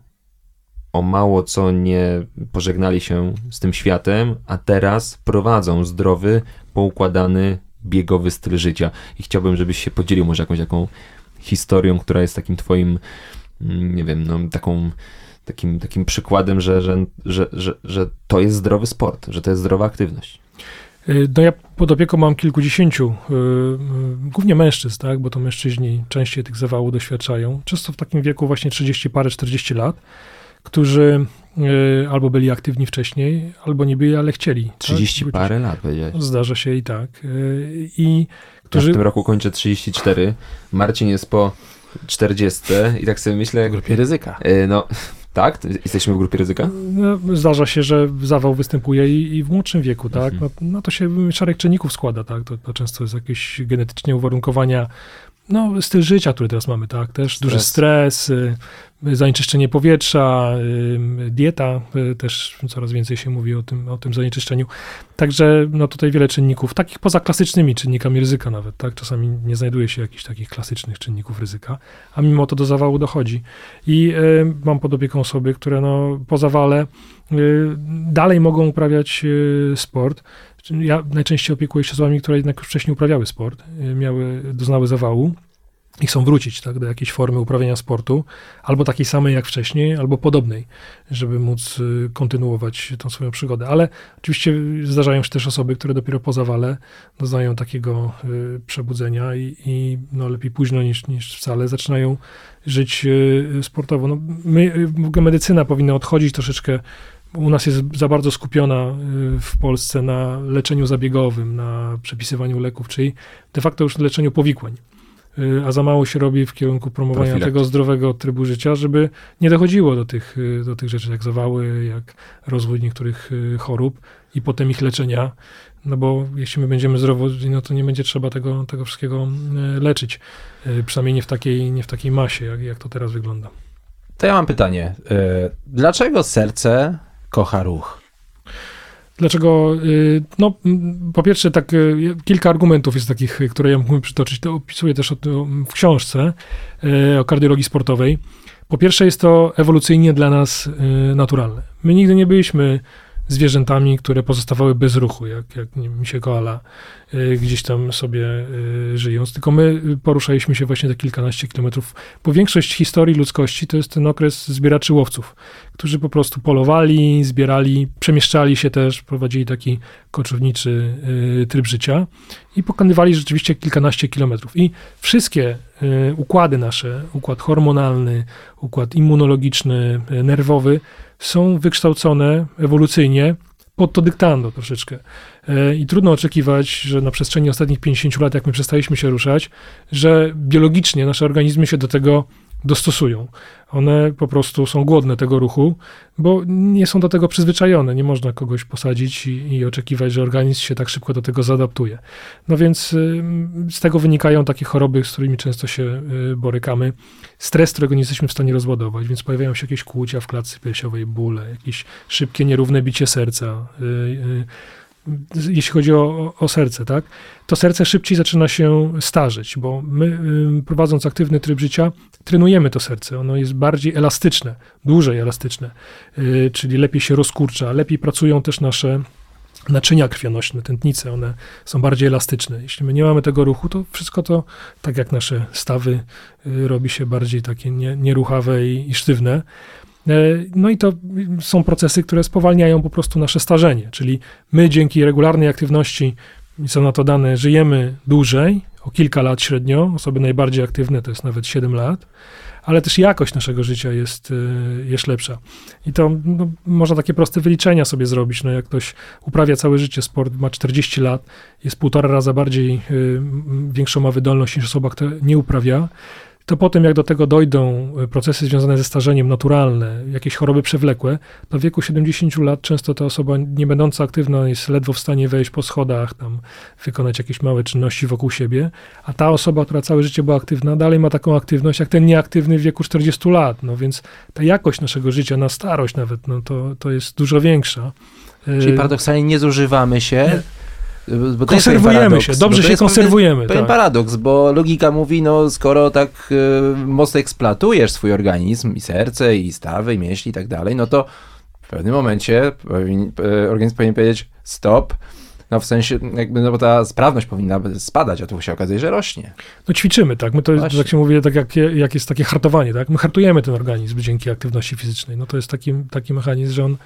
o mało co nie pożegnali się z tym światem, a teraz prowadzą zdrowy, poukładany, biegowy styl życia. I chciałbym, żebyś się podzielił może jakąś taką historią, która jest takim twoim, mm, nie wiem, no, taką, takim, takim przykładem, że, że, że, że, że to jest zdrowy sport, że to jest zdrowa aktywność. Y, no ja pod opieką mam kilkudziesięciu, yy, głównie mężczyzn, tak, bo to mężczyźni częściej tych zawałów doświadczają, często w takim wieku właśnie 30 parę, 40 lat, którzy yy, albo byli aktywni wcześniej, albo nie byli, ale chcieli. 30 tak? parę lat powiedziałeś. Zdarza się i tak. Yy, I którzy... Ja w tym roku kończę 34, Marcin jest po 40 i tak sobie myślę... W grupie ryzyka. no, tak? Jesteśmy w grupie ryzyka? No, zdarza się, że zawał występuje i, i w młodszym wieku, tak? Mhm. No, no, to się szereg czynników składa, tak? To, to często jest jakieś genetycznie uwarunkowania no, styl życia, który teraz mamy, tak, też stres. duży stres, y, zanieczyszczenie powietrza, y, dieta, y, też coraz więcej się mówi o tym, o tym zanieczyszczeniu. Także no tutaj wiele czynników, takich poza klasycznymi czynnikami ryzyka nawet, tak, czasami nie znajduje się jakichś takich klasycznych czynników ryzyka, a mimo to do zawału dochodzi. I mam pod opieką osoby, które no po zawale dalej mogą uprawiać sport, ja najczęściej opiekuję się osobami, które jednak już wcześniej uprawiały sport, y, miały, doznały zawału i chcą wrócić tak, do jakiejś formy uprawiania sportu, albo takiej samej jak wcześniej, albo podobnej, żeby móc y, kontynuować tą swoją przygodę. Ale oczywiście zdarzają się też osoby, które dopiero po zawale doznają takiego y, przebudzenia i, i no, lepiej późno niż, niż wcale zaczynają żyć sportowo. No, my, medycyna powinna odchodzić troszeczkę u nas jest za bardzo skupiona y, w Polsce na leczeniu zabiegowym, na przepisywaniu leków, czyli de facto już leczeniu powikłań. Y, a za mało się robi w kierunku promowania tego zdrowego trybu życia, żeby nie dochodziło do tych, y, do tych rzeczy, jak zawały, jak rozwój niektórych chorób i potem ich leczenia. No bo jeśli my będziemy zdrowi, no to nie będzie trzeba tego, tego wszystkiego leczyć. Przynajmniej nie w takiej, nie w takiej masie, jak, jak to teraz wygląda. To ja mam pytanie. Dlaczego serce kocha ruch? Dlaczego? Y, no, po pierwsze, tak, y, kilka argumentów jest takich, które ja mógłbym przytoczyć. To opisuję też w książce y, o kardiologii sportowej. Po pierwsze, jest to ewolucyjnie dla nas naturalne. My nigdy nie byliśmy zwierzętami, które pozostawały bez ruchu, jak, jak misie koala, y, gdzieś tam sobie y, żyjąc. Tylko my poruszaliśmy się właśnie te kilkanaście kilometrów. Bo większość historii ludzkości to jest ten okres zbieraczy łowców, którzy po prostu polowali, zbierali, przemieszczali się też, prowadzili taki koczowniczy y, tryb życia i pokonywali rzeczywiście kilkanaście kilometrów. I wszystkie układy nasze, układ hormonalny, układ immunologiczny, nerwowy, są wykształcone ewolucyjnie pod to dyktando troszeczkę. E, I trudno oczekiwać, że na przestrzeni ostatnich 50 lat, jak my przestaliśmy się ruszać, że biologicznie nasze organizmy się do tego dostosują. One po prostu są głodne tego ruchu, bo nie są do tego przyzwyczajone. Nie można kogoś posadzić i, i oczekiwać, że organizm się tak szybko do tego zaadaptuje. No więc y, z tego wynikają takie choroby, z którymi często się y, borykamy. Stres, którego nie jesteśmy w stanie rozładować, więc pojawiają się jakieś kłucia w klatce piersiowej, bóle, jakieś szybkie, nierówne bicie serca, y, jeśli chodzi o, o, serce, tak, to serce szybciej zaczyna się starzeć, bo my prowadząc aktywny tryb życia, trenujemy to serce. Ono jest bardziej elastyczne, dłużej elastyczne, y, czyli lepiej się rozkurcza, lepiej pracują też nasze naczynia krwionośne, tętnice, one są bardziej elastyczne. Jeśli my nie mamy tego ruchu, to wszystko to, tak jak nasze stawy, y, robi się bardziej takie nie, nieruchawe i, i sztywne. E, no i to są procesy, które spowalniają po prostu nasze starzenie, czyli my dzięki regularnej aktywności, są na to dane, żyjemy dłużej, o kilka lat średnio, osoby najbardziej aktywne to jest nawet 7 lat, ale też jakość naszego życia jest, e, jest lepsza. I to no, można takie proste wyliczenia sobie zrobić. No, jak ktoś uprawia całe życie sport, ma 40 lat, jest półtora raza bardziej, y, większą ma wydolność niż osoba, która nie uprawia, to potem jak do tego dojdą e, procesy związane ze starzeniem naturalne, jakieś choroby przewlekłe, to w wieku 70 lat często ta osoba nie będąca aktywna jest ledwo w stanie wejść po schodach, tam wykonać jakieś małe czynności wokół siebie, a ta osoba, która całe życie była aktywna, dalej ma taką aktywność jak ten nieaktywny w wieku 40 lat, no więc ta jakość naszego życia na starość nawet, no to, to jest dużo większa. Czyli e, paradoksalnie nie zużywamy się, bo konserwujemy się, dobrze się konserwujemy. Pewien, tak. paradoks, bo logika mówi, no skoro tak y, mocno eksploatujesz swój organizm i serce, i stawy, i mięśnie i tak dalej, no to w pewnym momencie powin, y, organizm powinien powiedzieć stop, no w sensie, jakby, no bo ta sprawność powinna spadać, a tu się okazuje, że rośnie. No ćwiczymy, tak. My to, Właśnie. jak się mówi, tak jak, jak jest takie hartowanie, tak. My hartujemy ten organizm dzięki aktywności fizycznej. No to jest taki, taki mechanizm, że on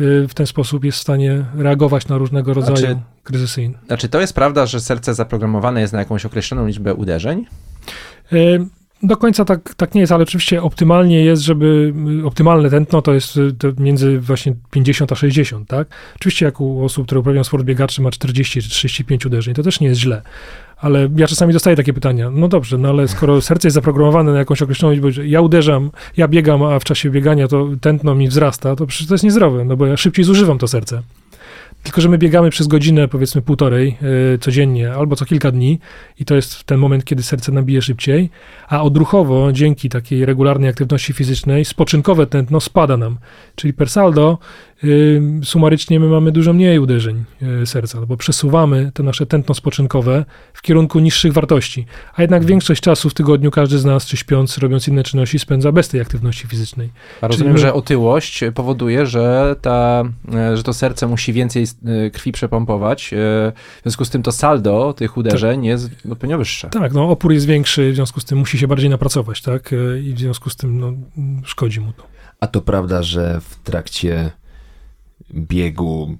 w ten sposób jest w stanie reagować na różnego rodzaju znaczy, kryzysy. Znaczy to jest prawda, że serce zaprogramowane jest na jakąś określoną liczbę uderzeń? Y, do końca tak, tak nie jest, ale oczywiście optymalnie jest, żeby y, optymalne tętno to jest to między właśnie 50 a 60, tak? Oczywiście jak u osób, które uprawiają sport biegaczy ma 40 czy 35 uderzeń, to też nie jest źle, ale ja czasami dostaję takie pytania, no dobrze, no ale skoro serce jest zaprogramowane na jakąś określoną liczbę, że ja uderzam, ja biegam, a w czasie biegania to tętno mi wzrasta, to przecież to jest niezdrowe, no bo ja szybciej zużywam to serce. Tylko, że my biegamy przez godzinę, powiedzmy półtorej yy, codziennie albo co kilka dni i to jest ten moment, kiedy serce nabije szybciej, a odruchowo, dzięki takiej regularnej aktywności fizycznej, spoczynkowe tętno spada nam. Czyli per saldo sumarycznie my mamy dużo mniej uderzeń y, serca, bo przesuwamy te nasze tętno spoczynkowe w kierunku niższych wartości. A jednak mhm. większość czasu w tygodniu każdy z nas, czy śpiąc, robiąc inne czynności, spędza bez tej aktywności fizycznej. A rozumiem, my... że otyłość powoduje, że, ta, e, że to serce musi więcej e, krwi przepompować. E, w związku z tym to saldo tych uderzeń tak. jest no, pewnie wyższe. Tak, no opór jest większy, w związku z tym musi się bardziej napracować, tak? I w związku z tym no, szkodzi mu to. A to prawda, że w trakcie biegu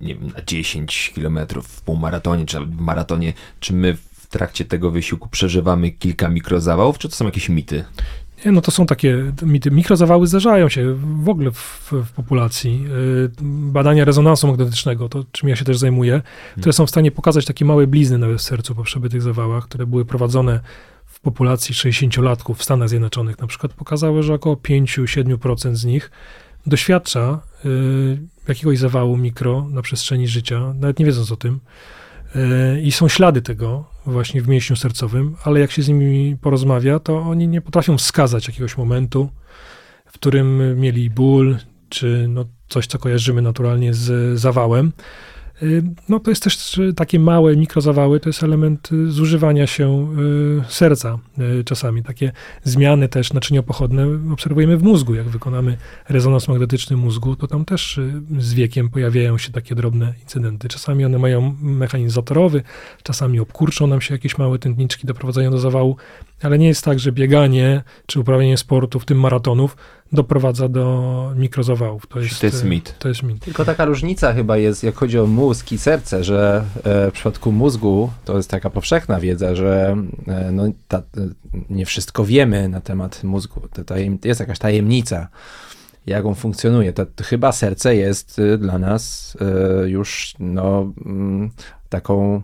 nie wiem, na 10 km w półmaratonie, czy w maratonie, czy my w trakcie tego wysiłku przeżywamy kilka mikrozawałów, czy to są jakieś mity? Nie, no to są takie mity. Mikrozawały zdarzają się w ogóle w, w populacji. Y, badania rezonansu magnetycznego, to czym ja się też zajmuję, które są w stanie pokazać takie małe blizny na sercu po przebytych zawałach, które były prowadzone w populacji 60-latków w Stanach Zjednoczonych na przykład, pokazały, że około 5-7% z nich doświadcza y, jakiegoś zawału mikro na przestrzeni życia, nawet nie wiedząc o tym. Y, I są ślady tego właśnie w mięśniu sercowym, ale jak się z nimi porozmawia, to oni nie potrafią wskazać jakiegoś momentu, w którym mieli ból, czy no coś, co kojarzymy naturalnie z zawałem. Y, no to jest też y, takie małe mikrozawały, to jest element y, zużywania się serca czasami. Takie zmiany też naczyniopochodne obserwujemy w mózgu. Jak wykonamy rezonans magnetyczny mózgu, to tam też z wiekiem pojawiają się takie drobne incydenty. Czasami one mają mechanizm zatorowy, czasami obkurczą nam się jakieś małe tętniczki, doprowadzają do zawału, ale nie jest tak, że bieganie czy uprawianie sportu, w tym maratonów, doprowadza do mikrozawałów. To jest, to jest mit. To jest mit. Tylko taka różnica chyba jest, jak chodzi o mózg i serce, że e, w przypadku mózgu to jest taka powszechna wiedza, że e, no, ta, nie wszystko wiemy na temat mózgu. To tajem, jest jakaś tajemnica. jak on funkcjonuje. To, to chyba serce jest dla nas już no, mm, taką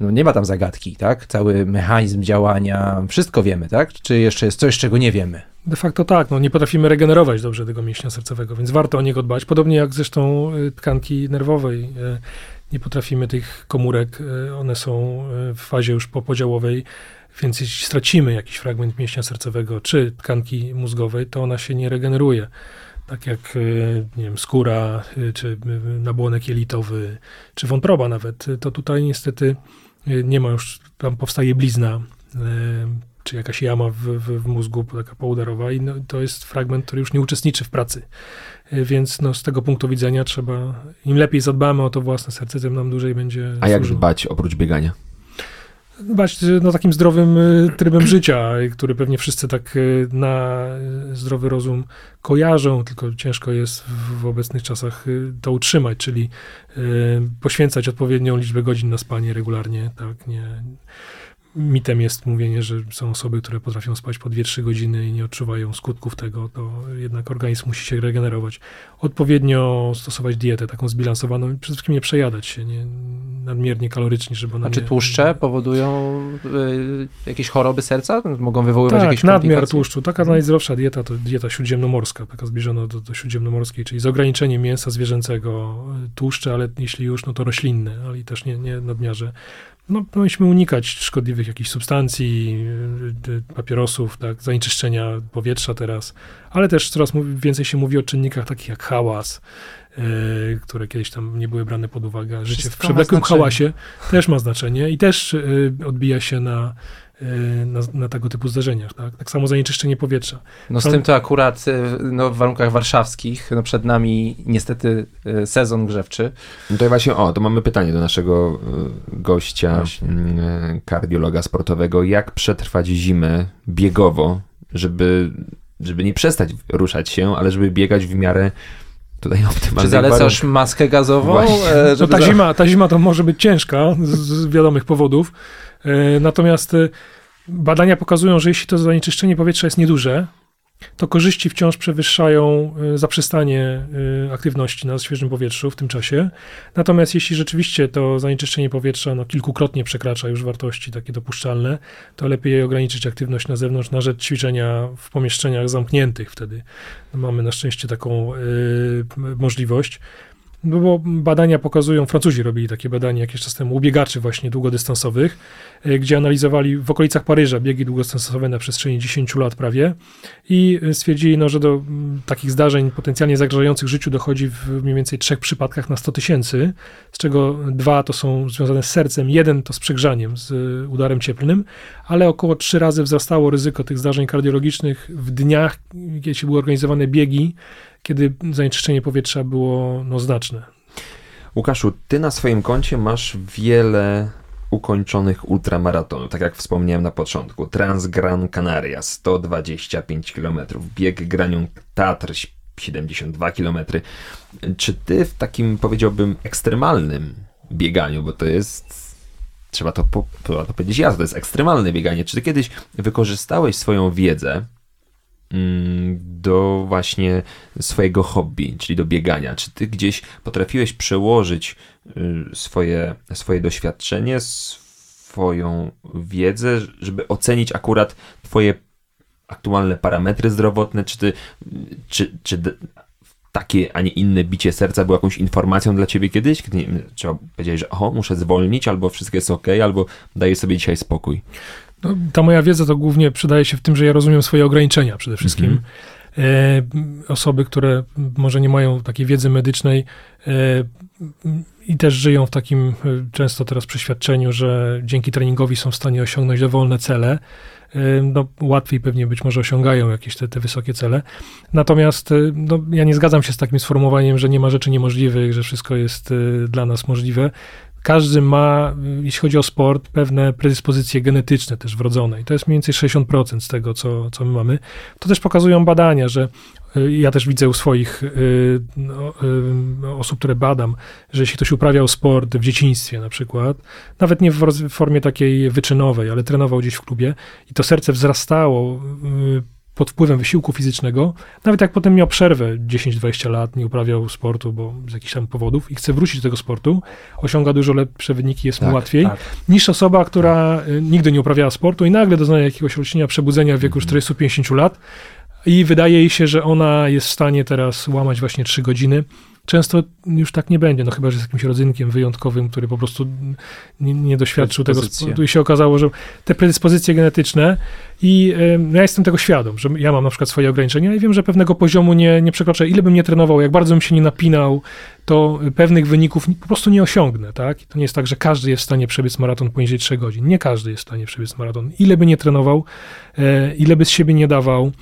no nie ma tam zagadki, tak? Cały mechanizm działania, wszystko wiemy, tak? Czy jeszcze jest coś, czego nie wiemy? De facto tak, no nie potrafimy regenerować dobrze tego mięśnia sercowego, więc warto o niego dbać. Podobnie jak zresztą y, tkanki nerwowej. Y, nie potrafimy tych komórek, y, one są w fazie już popodziałowej, więc jeśli stracimy jakiś fragment mięśnia sercowego czy tkanki mózgowej, to ona się nie regeneruje. Tak jak nie wiem, skóra, czy nabłonek jelitowy, czy wątroba nawet, to tutaj niestety nie ma już, tam powstaje blizna, czy jakaś jama w, w, w mózgu, taka poudarowa i no, to jest fragment, który już nie uczestniczy w pracy. E, więc no, z tego punktu widzenia trzeba, im lepiej zadbamy o to własne serce, tym nam dłużej będzie A jak dbać oprócz biegania? dbać no, takim zdrowym y, trybem życia, który pewnie wszyscy tak y, na zdrowy rozum kojarzą, tylko ciężko jest w obecnych czasach y, to utrzymać, czyli poświęcać odpowiednią liczbę godzin na spanie regularnie, tak, nie, mitem jest mówienie, że są osoby, które potrafią spać po 2-3 godziny i nie odczuwają skutków tego, to jednak organizm musi się regenerować. Odpowiednio stosować dietę taką zbilansowaną i przede wszystkim nie przejadać się, nie nadmiernie kalorycznie, żeby ona A czy nie... tłuszcze powodują y, jakieś choroby serca? Mogą wywoływać tak, jakieś nadmiar tłuszczu. Taka najzdrowsza dieta to dieta śródziemnomorska, taka zbliżona do, do śródziemnomorskiej, czyli z ograniczeniem mięsa zwierzęcego, tłuszcze, ale jeśli już, no to roślinne, ale i też nie, nie nadmiarze no, powinniśmy unikać szkodliwych jakichś substancji, y, y, papierosów, tak, zanieczyszczenia powietrza teraz, ale też coraz więcej się mówi o czynnikach takich jak hałas, yy, które kiedyś tam nie były brane pod uwagę. Życie Wszystko w przewlekłym hałasie też ma znaczenie i też yy, odbija się na na, na, tego typu zdarzeniach. Tak? tak samo zanieczyszczenie powietrza. No z tym to akurat y, no, w warunkach warszawskich, no przed nami niestety y, sezon grzewczy. No to właśnie, o, to mamy pytanie do naszego gościa, właśnie. Kardiologa sportowego. Jak przetrwać zimę biegowo, żeby, żeby nie przestać ruszać się, ale żeby biegać w miarę tutaj optymalnie. Czy zalecasz maskę gazową? E, no ta, zima, ta zima to może być ciężka z, z wiadomych powodów. E, natomiast e, badania pokazują, że jeśli to zanieczyszczenie powietrza jest nieduże, to korzyści wciąż przewyższają e, zaprzestanie aktywności na świeżym powietrzu w tym czasie. Natomiast jeśli rzeczywiście to zanieczyszczenie powietrza no, kilkukrotnie przekracza już wartości takie dopuszczalne, to lepiej ograniczyć aktywność na zewnątrz na rzecz ćwiczenia w pomieszczeniach zamkniętych. Wtedy mamy na szczęście taką y, możliwość. No bo badania pokazują, Francuzi robili takie badania jakiś czas temu, u biegaczy właśnie długodystansowych, e, gdzie analizowali w okolicach Paryża biegi długodystansowe na przestrzeni 10 lat prawie i e, stwierdzili, no, że do takich zdarzeń potencjalnie zagrażających życiu dochodzi w mniej więcej trzech przypadkach na 100 tysięcy, z czego dwa to są związane z sercem, jeden to z przegrzaniem, z e, udarem cieplnym, ale około trzy razy wzrastało ryzyko tych zdarzeń kardiologicznych w dniach, kiedy były organizowane biegi, kiedy zanieczyszczenie powietrza było no, znaczne. Łukaszu, ty na swoim koncie masz wiele ukończonych ultramaratonów, tak jak wspomniałem na początku. Transgran Canaria 125 km, bieg Granią Tatr 72 km. Czy ty w takim powiedziałbym ekstremalnym bieganiu, bo to jest trzeba to, po, trzeba to powiedzieć jasno, to jest ekstremalne bieganie. Czy ty kiedyś wykorzystałeś swoją wiedzę do właśnie swojego hobby, czyli do biegania? Czy ty gdzieś potrafiłeś przełożyć y, swoje, swoje doświadczenie, swoją wiedzę, żeby ocenić akurat twoje aktualne parametry zdrowotne? Czy ty, czy, czy takie, a nie inne bicie serca było jakąś informacją dla ciebie kiedyś? Kiedy trzeba powiedzieć, że o, muszę zwolnić, albo wszystko jest ok, albo daję sobie dzisiaj spokój. No, ta moja wiedza to głównie przydaje się w tym, że ja rozumiem swoje ograniczenia przede wszystkim. -hmm. e, osoby, które może nie mają takiej wiedzy medycznej e, i też żyją w takim e, często teraz przeświadczeniu, że dzięki treningowi są w stanie osiągnąć dowolne cele, e, no, łatwiej pewnie być może osiągają jakieś te, te wysokie cele. Natomiast e, no, ja nie zgadzam się z takim sformułowaniem, że nie ma rzeczy niemożliwych, że wszystko jest dla nas możliwe każdy ma, jeśli chodzi o sport, pewne predyspozycje genetyczne też wrodzone i to jest mniej więcej 60% z tego, co, co my mamy. To też pokazują badania, że y, ja też widzę u swoich y, no, y, osób, które badam, że jeśli ktoś uprawiał sport w dzieciństwie na przykład, nawet nie w formie takiej wyczynowej, ale trenował gdzieś w klubie i to serce wzrastało pod wpływem wysiłku fizycznego, nawet jak potem miał przerwę 10-20 lat, nie uprawiał sportu, bo z jakichś tam powodów i chce wrócić do tego sportu, osiąga dużo lepsze wyniki, jest mu Tak, łatwiej, tak. niż osoba, która y, nigdy nie uprawiała sportu i nagle doznaje jakiegoś olśnienia przebudzenia w wieku Mhm. 40-50 lat i wydaje jej się, że ona jest w stanie teraz łamać właśnie 3 godziny. Często już tak nie będzie, no chyba, że jest jakimś rodzynkiem wyjątkowym, który po prostu nie, nie doświadczył tego i się okazało, że te predyspozycje genetyczne i em, ja jestem tego świadom, że ja mam na przykład swoje ograniczenia i wiem, że pewnego poziomu nie, nie przekroczę. Ile bym nie trenował, jak bardzo bym się nie napinał, to pewnych wyników po prostu nie osiągnę, tak? I to nie jest tak, że każdy jest w stanie przebiec maraton poniżej 3 godzin. Nie każdy jest w stanie przebiec maraton. Ile by nie trenował, e, ile by z siebie nie dawał,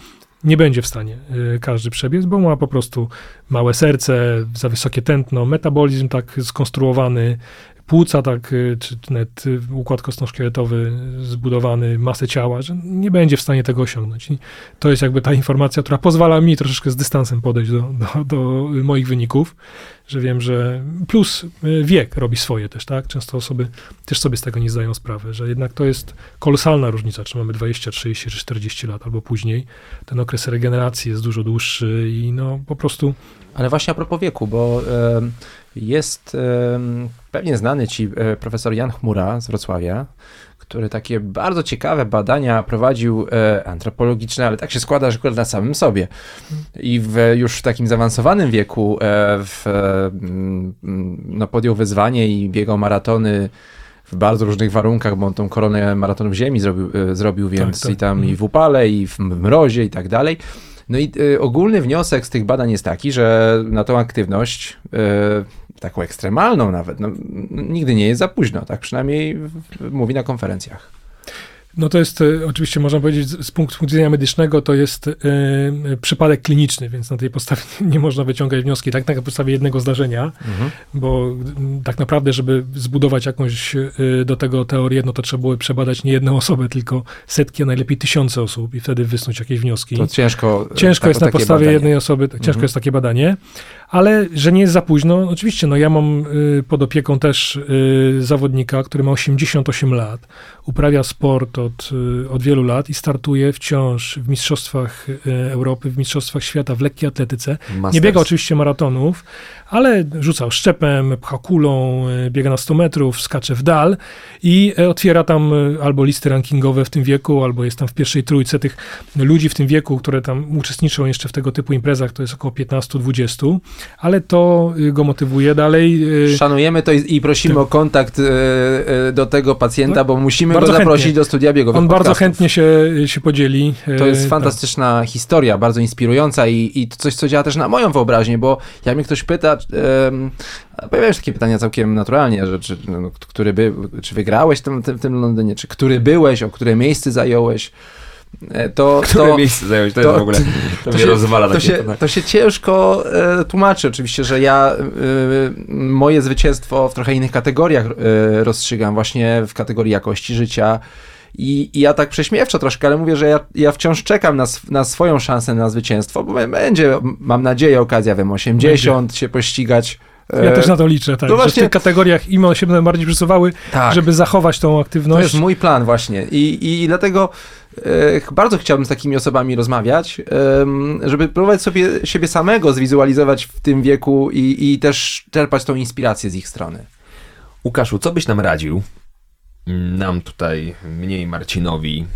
nie będzie w stanie y, każdy przebiec, bo ma po prostu małe serce, za wysokie tętno, metabolizm tak skonstruowany, płuca tak, y, czy nawet y, układ kostno-szkieletowy zbudowany, masę ciała, że nie będzie w stanie tego osiągnąć. I to jest jakby ta informacja, która pozwala mi troszeczkę z dystansem podejść do, do, do moich wyników, że wiem, że plus y, wiek robi swoje też, tak? Często osoby też sobie z tego nie zdają sprawy, że jednak to jest kolosalna różnica, czy mamy 20, 30 czy 40 lat albo później. Ten okres regeneracji jest dużo dłuższy i no po prostu Ale właśnie a propos wieku, bo em, jest pewnie znany ci e, profesor Jan Chmura z Wrocławia, który takie bardzo ciekawe badania prowadził e, antropologiczne, ale tak się składa, że akurat na samym sobie. I w, już w takim zaawansowanym wieku e, w, no, podjął wyzwanie i biegał maratony w bardzo różnych warunkach, bo on tą koronę maratonów ziemi zrobił, e, zrobił więc tak. i tam Mhm. i w upale, i w mrozie, i tak dalej. No i ogólny wniosek z tych badań jest taki, że na tą aktywność, taką ekstremalną nawet, no, nigdy nie jest za późno, tak przynajmniej mówi na konferencjach. No to jest, e, oczywiście można powiedzieć, z punktu widzenia medycznego to jest e, przypadek kliniczny, więc na tej podstawie nie można wyciągać wnioski tak na podstawie jednego zdarzenia, bo mm, tak naprawdę, żeby zbudować jakąś e, do tego teorię, no to trzeba było przebadać nie jedną osobę, tylko setki, a najlepiej tysiące osób i wtedy wysnuć jakieś wnioski. To ciężko. Ciężko tak, jest na podstawie badanie. jednej osoby, tak, ciężko Mhm. jest takie badanie, ale że nie jest za późno, oczywiście, no ja mam y, pod opieką też y, zawodnika, który ma 88 lat, uprawia sport od, y, od wielu lat i startuje wciąż w Mistrzostwach Europy, w Mistrzostwach Świata w lekkiej atletyce. Nie biega oczywiście maratonów, ale rzucał szczepem, pcha kulą, biega na 100 metrów, skacze w dal i e, otwiera tam albo listy rankingowe w tym wieku, albo jest tam w pierwszej trójce tych ludzi w tym wieku, które tam uczestniczą jeszcze w tego typu imprezach, to jest około 15-20, ale to y, go motywuje dalej. y, Szanujemy to i, i prosimy Tak. o kontakt e, do tego pacjenta, No, bo musimy go bardzo zaprosić chętnie. do studia biegowych On bardzo podcastów. chętnie się, się podzieli. To y, jest tak. fantastyczna historia, bardzo inspirująca i, i to coś, co działa też na moją wyobraźnię, bo jak mnie ktoś pyta, pojawiają się takie pytania całkiem naturalnie, że czy, no, który by, czy wygrałeś w tym, tym, tym Londynie, czy który byłeś, o które miejsce zająłeś, to, Które to, miejsce zająć? To, to- jest w ogóle, to, to się- rozwala to takie się, to się ciężko e, tłumaczy oczywiście, że ja e, moje zwycięstwo w trochę innych kategoriach e, rozstrzygam, właśnie w kategorii jakości życia. I, I ja tak prześmiewczo troszkę, ale mówię, że ja, ja wciąż czekam na, na swoją szansę na zwycięstwo, bo będzie, mam nadzieję, okazja w M80 się pościgać. Ja E, też na to liczę, tak, to że w właśnie- tych kategoriach IMO się będą bardziej przesuwały, tak. żeby zachować tą To aktywność. jest mój plan właśnie i, i dlatego e, bardzo chciałbym z takimi osobami rozmawiać, żeby próbować sobie siebie samego zwizualizować w tym wieku i, i też czerpać tą inspirację z ich strony. Łukaszu, co byś nam radził? Nam tutaj, mnie i Marcinowi.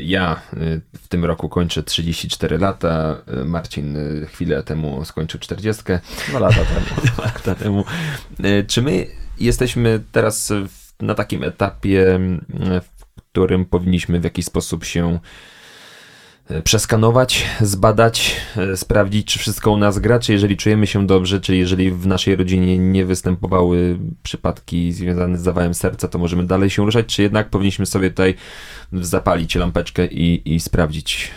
Ja y, w tym roku kończę 34 lata. Marcin y, chwilę temu skończył 40 Dwa lata temu. dwa lata temu. Y, Czy my jesteśmy teraz na takim etapie, w którym powinniśmy w jakiś sposób się przeskanować, zbadać, y, sprawdzić, czy wszystko u nas gra, czy jeżeli czujemy się dobrze, czy jeżeli w naszej rodzinie nie występowały przypadki związane z zawałem serca, to możemy dalej się ruszać, czy jednak powinniśmy sobie tutaj zapalić lampeczkę i, i sprawdzić.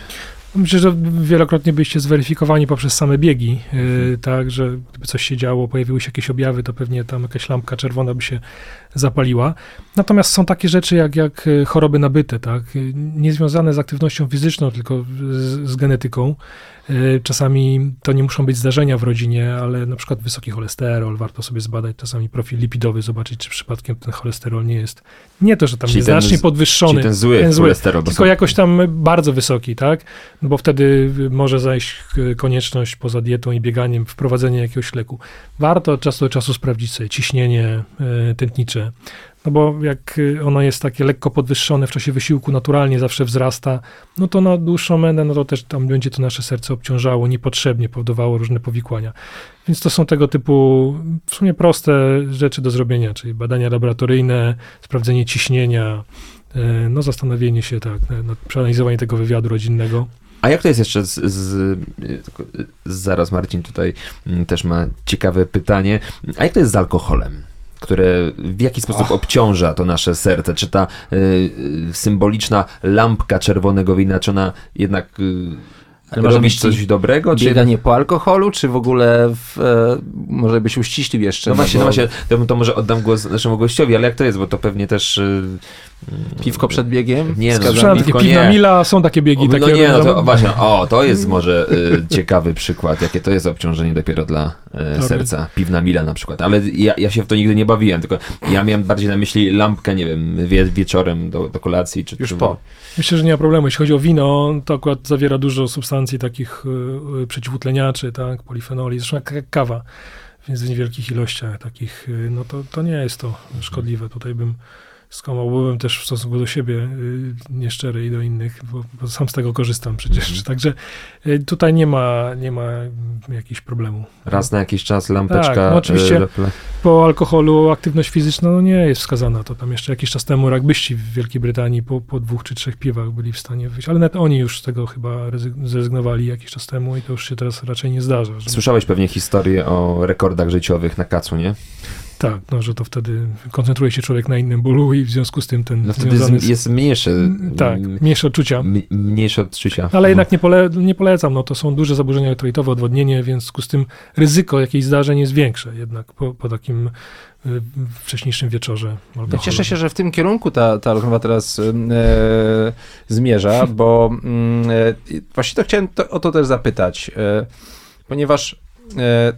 Myślę, że wielokrotnie byliście zweryfikowani poprzez same biegi, yy, tak, że gdyby coś się działo, pojawiły się jakieś objawy, to pewnie tam jakaś lampka czerwona by się zapaliła. Natomiast są takie rzeczy jak, jak y, choroby nabyte, tak, y, niezwiązane z aktywnością fizyczną, tylko z, z genetyką. Y, Czasami to nie muszą być zdarzenia w rodzinie, ale na przykład wysoki cholesterol, warto sobie zbadać czasami profil lipidowy, zobaczyć, czy przypadkiem ten cholesterol nie jest, nie to, że tam Czyli jest znacznie podwyższony, ten zły ten zły, cholesterol. tylko jakoś tam bardzo wysoki, tak? No bo wtedy może zajść konieczność poza dietą i bieganiem wprowadzenia jakiegoś leku. Warto od czasu do czasu sprawdzić sobie ciśnienie e, tętnicze, no bo jak e, ono jest takie lekko podwyższone w czasie wysiłku, naturalnie zawsze wzrasta, no to na dłuższą metę, no to też tam będzie to nasze serce obciążało niepotrzebnie, powodowało różne powikłania. Więc to są tego typu w sumie proste rzeczy do zrobienia, czyli badania laboratoryjne, sprawdzenie ciśnienia, e, no zastanowienie się tak, nad przeanalizowanie tego wywiadu rodzinnego. A jak to jest jeszcze z, z, zaraz Marcin tutaj mm, też ma ciekawe pytanie. A jak to jest z alkoholem? które w jaki sposób Och. obciąża to nasze serce? Czy ta y, symboliczna lampka czerwonego wina, czy ona jednak y, ale robić coś dobrego? Bieganie czy... po alkoholu, czy w ogóle w, e, może byś uściślił jeszcze? No właśnie, no, bo... no właśnie to, to, może oddam głos naszemu gościowi, ale jak to jest, bo to pewnie też... Y, Piwko przed biegiem? Nie, no, Słyszałem, takie piwna mila, są takie biegi. No takie nie, no to właśnie, o, to jest może y, ciekawy przykład, jakie to jest obciążenie dopiero dla y, serca. Piwna mila na przykład, ale ja, ja się w to nigdy nie bawiłem, tylko ja miałem bardziej na myśli lampkę, nie wiem, wie, wieczorem do, do kolacji. Czy, Już czy... po. Myślę, że nie ma problemu. Jeśli chodzi o wino, to akurat zawiera dużo substancji takich y, y, przeciwutleniaczy, tak, polifenoli, zresztą jak kawa, więc w niewielkich ilościach takich, y, no to, to nie jest to szkodliwe. Tutaj bym skłamał, byłem też w stosunku do siebie y, nieszczery i do innych, bo, bo, sam z tego korzystam przecież. Mm. Także y, tutaj nie ma, nie ma jakichś problemu. Raz na jakiś czas lampeczka. Tak, no oczywiście y, po alkoholu aktywność fizyczna no nie jest wskazana. To tam jeszcze jakiś czas temu rugbyści w Wielkiej Brytanii po, po dwóch czy trzech piwach byli w stanie wyjść, ale nawet oni już z tego chyba zrezygnowali jakiś czas temu i to już się teraz raczej nie zdarza. Że... Słyszałeś pewnie historię o rekordach życiowych na kacu, nie? Tak, no, że to wtedy koncentruje się człowiek na innym bólu i w związku z tym ten No wtedy jest, jest mniejsze. Tak, mniejsze odczucia. mniejsze odczucia. Ale jednak nie, pole, nie polecam, no to są duże zaburzenia elektrolitowe, odwodnienie, więc w związku z tym ryzyko jakichś zdarzeń jest większe jednak po, po takim y, wcześniejszym wieczorze. Ja cieszę się, że w tym kierunku ta, ta rozmowa teraz e, zmierza, bo e, właśnie to chciałem to, o to też zapytać, e, ponieważ e,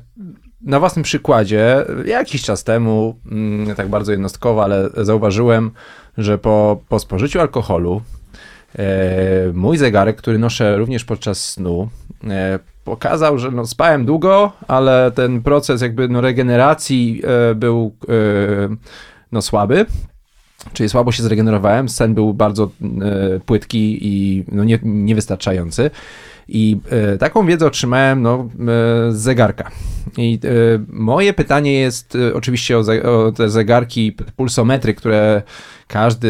na własnym przykładzie, jakiś czas temu, mm, tak bardzo jednostkowo, ale zauważyłem, że po, po spożyciu alkoholu e, mój zegarek, który noszę również podczas snu, e, pokazał, że no, spałem długo, ale ten proces jakby no, regeneracji e, był no, słaby. Czyli słabo się zregenerowałem, sen był bardzo płytki i no, nie, niewystarczający. I e, taką wiedzę otrzymałem no, e, z zegarka. I e, moje pytanie jest oczywiście o, o te zegarki, pulsometry, które każdy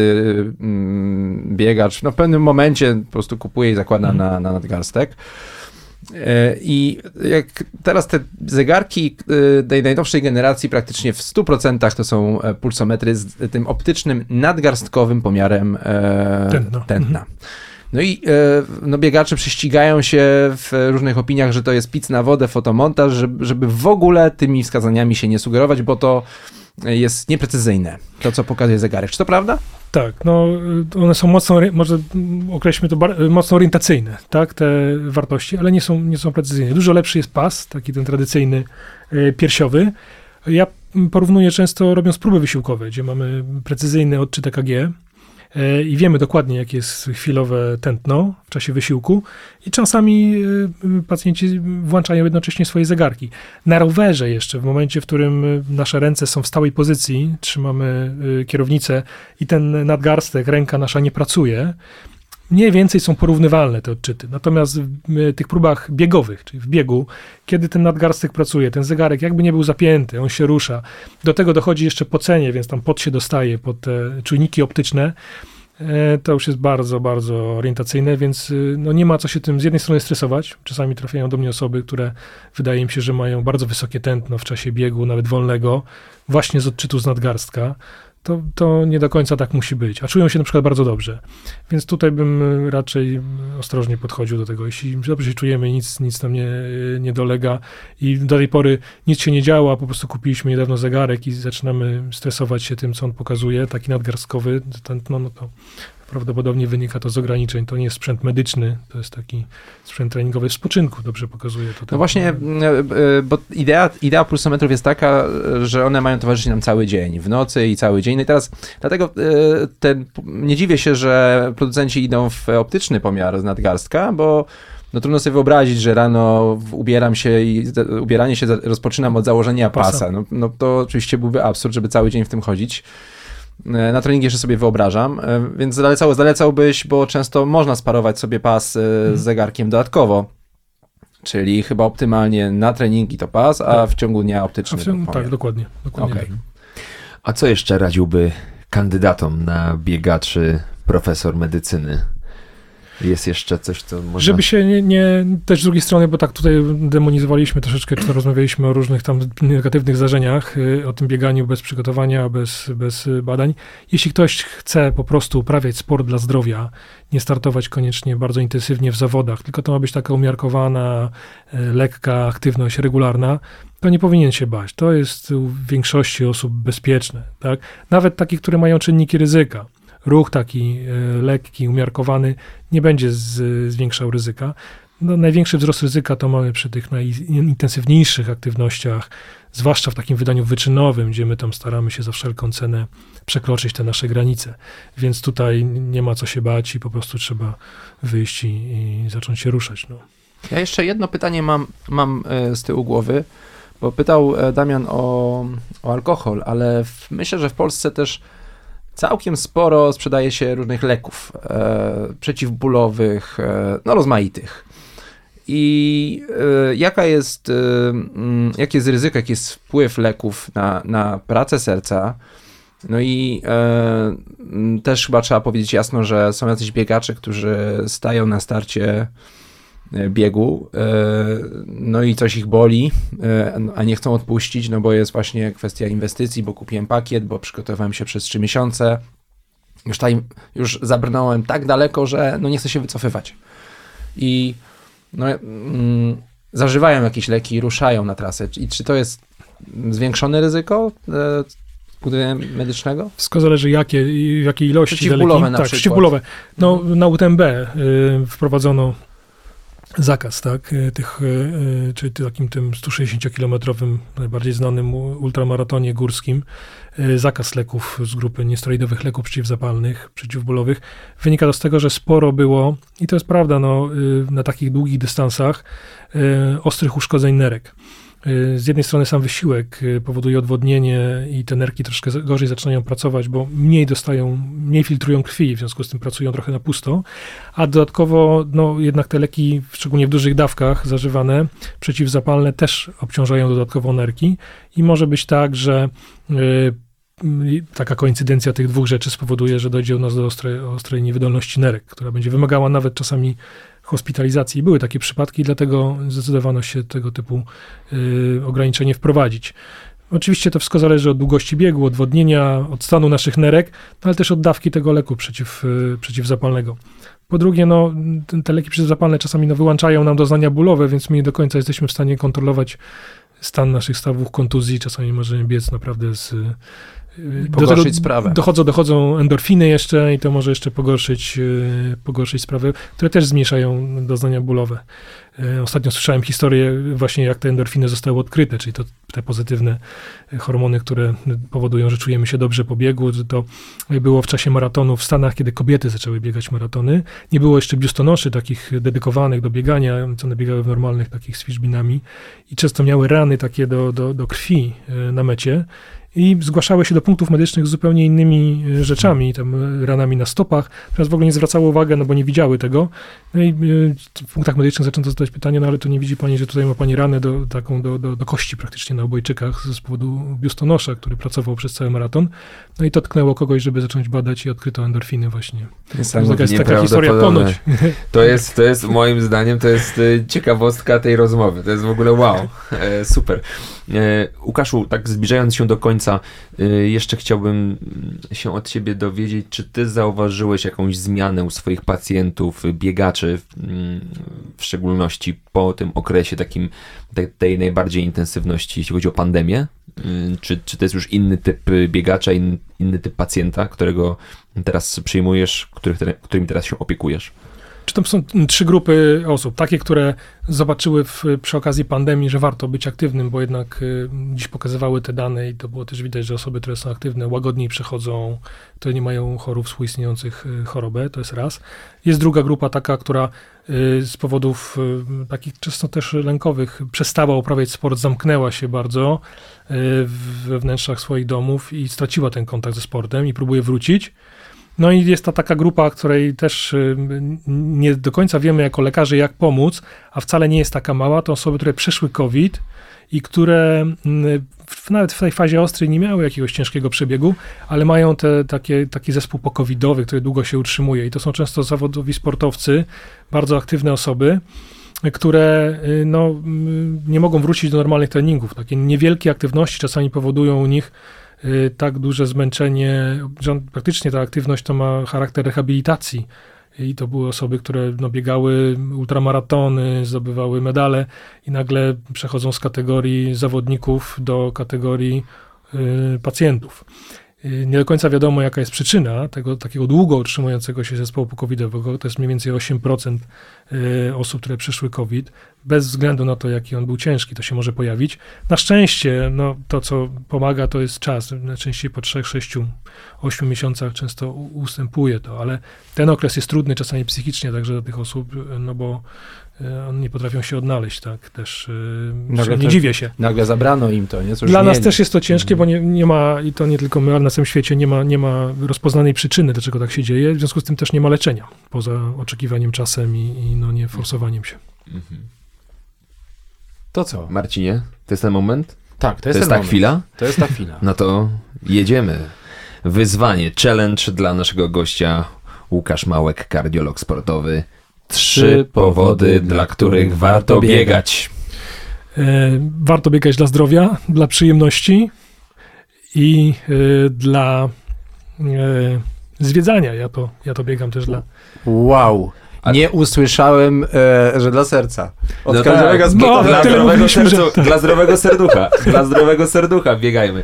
mm, biegacz no, w pewnym momencie po prostu kupuje i zakłada na, na nadgarstek. I jak teraz te zegarki tej najnowszej generacji praktycznie w 100% to są pulsometry z tym optycznym nadgarstkowym pomiarem tętna. tętna. Mhm. No i e, no, biegacze prześcigają się w różnych opiniach, że to jest pic na wodę, fotomontaż, żeby, żeby w ogóle tymi wskazaniami się nie sugerować, bo to jest nieprecyzyjne, to co pokazuje zegarek. Czy to prawda? Tak, no one są mocno, może określmy to mocno orientacyjne, tak, te wartości, ale nie są, nie są precyzyjne. Dużo lepszy jest pas, taki ten tradycyjny e, piersiowy. Ja porównuję często robiąc próby wysiłkowe, gdzie mamy precyzyjny odczyt EKG, i wiemy dokładnie, jakie jest chwilowe tętno w czasie wysiłku i czasami e, pacjenci włączają jednocześnie swoje zegarki. Na rowerze jeszcze, w momencie, w którym nasze ręce są w stałej pozycji, trzymamy e, kierownicę i ten nadgarstek, ręka nasza nie pracuje, mniej więcej są porównywalne te odczyty. Natomiast w tych próbach biegowych, czyli w biegu, kiedy ten nadgarstek pracuje, ten zegarek jakby nie był zapięty, on się rusza. Do tego dochodzi jeszcze pocenie, więc tam pot się dostaje pod te czujniki optyczne. E, to już jest bardzo, bardzo orientacyjne, więc y, no nie ma co się tym z jednej strony stresować. Czasami trafiają do mnie osoby, które wydaje mi się, że mają bardzo wysokie tętno w czasie biegu, nawet wolnego, właśnie z odczytu z nadgarstka to, to nie do końca tak musi być, a czują się na przykład bardzo dobrze. Więc tutaj bym raczej ostrożnie podchodził do tego. Jeśli dobrze się czujemy, nic, nic nam nie, nie dolega i do tej pory nic się nie działa, po prostu kupiliśmy niedawno zegarek i zaczynamy stresować się tym, co on pokazuje, taki nadgarstkowy, ten, no, no to Prawdopodobnie wynika to z ograniczeń. To nie jest sprzęt medyczny, to jest taki sprzęt treningowy w spoczynku, dobrze pokazuje to. No właśnie, e, bo idea, idea pulsometrów jest taka, że one mają towarzyszyć nam cały dzień, w nocy i cały dzień. No i teraz dlatego e, ten, nie dziwię się, że producenci idą w optyczny pomiar z nadgarstka, bo no trudno sobie wyobrazić, że rano ubieram się i ubieranie się rozpoczynam od założenia pasa. No, no to oczywiście byłby absurd, żeby cały dzień w tym chodzić. E, na treningi jeszcze sobie wyobrażam, e, więc zalecał, zalecałbyś, bo często można sparować sobie pas e, z mhm. zegarkiem dodatkowo. Czyli chyba optymalnie na treningi to pas, a tak. w ciągu dnia optyczny. Ciągu, tak, dokładnie. dokładnie okay. tak. A co jeszcze radziłby kandydatom na biegaczy profesor medycyny? Jest jeszcze coś, co można... Żeby się nie, nie, też z drugiej strony, bo tak tutaj demonizowaliśmy troszeczkę, czy rozmawialiśmy o różnych tam negatywnych zdarzeniach, y, o tym bieganiu bez przygotowania, bez, bez badań. Jeśli ktoś chce po prostu uprawiać sport dla zdrowia, nie startować koniecznie bardzo intensywnie w zawodach, tylko to ma być taka umiarkowana, y, lekka aktywność regularna, to nie powinien się bać. To jest u większości osób bezpieczne, tak? Nawet takich, które mają czynniki ryzyka ruch taki e, lekki, umiarkowany nie będzie z, zwiększał ryzyka. No, największy wzrost ryzyka to mamy przy tych najintensywniejszych aktywnościach, zwłaszcza w takim wydaniu wyczynowym, gdzie my tam staramy się za wszelką cenę przekroczyć te nasze granice. Więc tutaj nie ma co się bać i po prostu trzeba wyjść i, i zacząć się ruszać. No. Ja jeszcze jedno pytanie mam, mam e, z tyłu głowy, bo pytał e, Damian o, o alkohol, ale w, myślę, że w Polsce też całkiem sporo sprzedaje się różnych leków e, przeciwbólowych, e, no rozmaitych. I e, jaka jest, e, mm, jakie jest ryzyko, jaki jest wpływ leków na, na pracę serca? No i e, mm, też chyba trzeba powiedzieć jasno, że są jacyś biegacze, którzy stają na starcie biegu, e, no i coś ich boli, e, a nie chcą odpuścić, no bo jest właśnie kwestia inwestycji, bo kupiłem pakiet, bo przygotowałem się przez 3 miesiące, już, tutaj, już zabrnąłem tak daleko, że no nie chcę się wycofywać. I no, mm, zażywają jakieś leki i ruszają na trasę. I czy to jest zwiększone ryzyko e, medycznego? Wszystko zależy jakie, w jakiej ilości. Przeciwbólowe na tak, przykład. Przeciwbólowe. No, na UTMB y, wprowadzono zakaz, tak, e, tych, e, e, czy takim tym 160-kilometrowym, najbardziej znanym ultramaratonie górskim, zakaz leków z grupy niesteroidowych leków przeciwzapalnych, przeciwbólowych, wynika to z tego, że sporo było, i to jest prawda, no, na takich długich dystansach, ostrych uszkodzeń nerek. Y, z jednej strony sam wysiłek y, powoduje odwodnienie i te nerki troszkę gorzej zaczynają pracować, bo mniej dostają, mniej filtrują krwi, w związku z tym pracują trochę na pusto, a dodatkowo no, jednak te leki, szczególnie w dużych dawkach zażywane, przeciwzapalne też obciążają dodatkowo nerki. I może być tak, że y, taka koincydencja tych dwóch rzeczy spowoduje, że dojdzie u nas do ostrej, ostrej niewydolności nerek, która będzie wymagała nawet czasami hospitalizacji. Były takie przypadki, dlatego zdecydowano się tego typu y, ograniczenie wprowadzić. Oczywiście to wszystko zależy od długości biegu, od wodnienia, od stanu naszych nerek, no ale też od dawki tego leku przeciw, y, przeciwzapalnego. Po drugie, no, te leki przeciwzapalne czasami no, wyłączają nam doznania bólowe, więc my nie do końca jesteśmy w stanie kontrolować stan naszych stawów kontuzji. Czasami możemy biec naprawdę z Pogorszyć do, sprawę. Dochodzą, dochodzą endorfiny jeszcze i to może jeszcze pogorszyć, e, pogorszyć sprawę, które też zmniejszają doznania bólowe. E, ostatnio słyszałem historię właśnie, jak te endorfiny zostały odkryte, czyli to te pozytywne hormony, które powodują, że czujemy się dobrze po biegu. To było w czasie maratonu w Stanach, kiedy kobiety zaczęły biegać maratony. Nie było jeszcze biustonoszy takich dedykowanych do biegania, co one biegały w normalnych takich z fiszbinami i często miały rany takie do, do, do krwi na mecie i zgłaszały się do punktów medycznych z zupełnie innymi e, rzeczami, tam e, ranami na stopach, teraz w ogóle nie zwracały uwagi, no bo nie widziały tego. No i e, w punktach medycznych zaczęto zadać pytanie, no ale to nie widzi pani, że tutaj ma pani ranę do, taką do, do, do kości praktycznie na obojczykach z powodu biustonosza, który pracował przez cały maraton. No i to tknęło kogoś, żeby zacząć badać i odkryto endorfiny właśnie. To jest taka historia ponoć. To jest, to jest moim zdaniem, to jest ciekawostka tej rozmowy. To jest w ogóle wow. super. Łukaszu, tak zbliżając się do końca y, jeszcze chciałbym się od ciebie dowiedzieć, czy ty zauważyłeś jakąś zmianę u swoich pacjentów, biegaczy, w szczególności po tym okresie takim tej, najbardziej intensywności, jeśli chodzi o pandemię? Y, czy, czy to jest już inny typ biegacza, inny, inny typ pacjenta, którego teraz przyjmujesz, których, którymi teraz się opiekujesz? Czy to są trzy grupy osób? Takie, które zobaczyły w, przy okazji pandemii, że warto być aktywnym, bo jednak y, dziś pokazywały te dane i to było też widać, że osoby, które są aktywne, łagodniej przechodzą, które nie mają chorób współistniejących y, chorobę, to jest raz. Jest druga grupa taka, która y, z powodów y, takich często też lękowych przestała uprawiać sport, zamknęła się bardzo y, we wnętrzach swoich domów i straciła ten kontakt ze sportem i próbuje wrócić. No i jest to taka grupa, której też y, nie do końca wiemy jako lekarze, jak pomóc, a wcale nie jest taka mała. To osoby, które przeszły COVID i które mm, nawet w tej fazie ostrej nie miały jakiegoś ciężkiego przebiegu, ale mają te, takie, taki zespół pokowidowy, który długo się utrzymuje. I to są często zawodowi sportowcy, bardzo aktywne osoby które y, no, nie mogą wrócić do normalnych treningów. Takie niewielkie aktywności czasami powodują u nich Y, tak duże zmęczenie, że praktycznie ta aktywność to ma charakter rehabilitacji. I to były osoby, które no, biegały ultramaratony, zdobywały medale i nagle przechodzą z kategorii zawodników do kategorii y, pacjentów. Y, nie do końca wiadomo, jaka jest przyczyna tego takiego długo utrzymującego się zespołu covidowego. To jest mniej więcej 8% y, osób, które przeszły COVID. Bez względu na to, jaki on był ciężki, to się może pojawić. Na szczęście, no, to co pomaga, to jest czas. Najczęściej po 3, 6, 8 miesiącach często ustępuje to, ale ten okres jest trudny czasami psychicznie także dla tych osób, no bo E, oni nie potrafią się odnaleźć, tak, też e, nagle nie dziwię się. Nagle zabrano im to, nie? Coś Dla nas też jest to ciężkie, bo nie, nie ma, i to nie tylko my, ale na całym świecie nie ma, nie ma rozpoznanej przyczyny, dlaczego tak się dzieje, w związku z tym też nie ma leczenia, poza oczekiwaniem czasem i, i no nie forsowaniem się. Mhm. To co? Marcinie, to jest ten moment? Tak, to jest, to jest ta moment. chwila? To jest ta chwila. No to jedziemy. Wyzwanie, challenge dla naszego gościa Łukasz Małek, kardiolog sportowy. Trzy powody, dla których warto biegać. E, warto biegać dla zdrowia, dla przyjemności i e, dla e, zwiedzania. Ja to, ja to biegam też dla. Wow. Nie usłyszałem, e, że dla serca. Od no każdego tak, no, dla, zdrowego sercu, że... dla zdrowego serducha. dla zdrowego serducha biegajmy.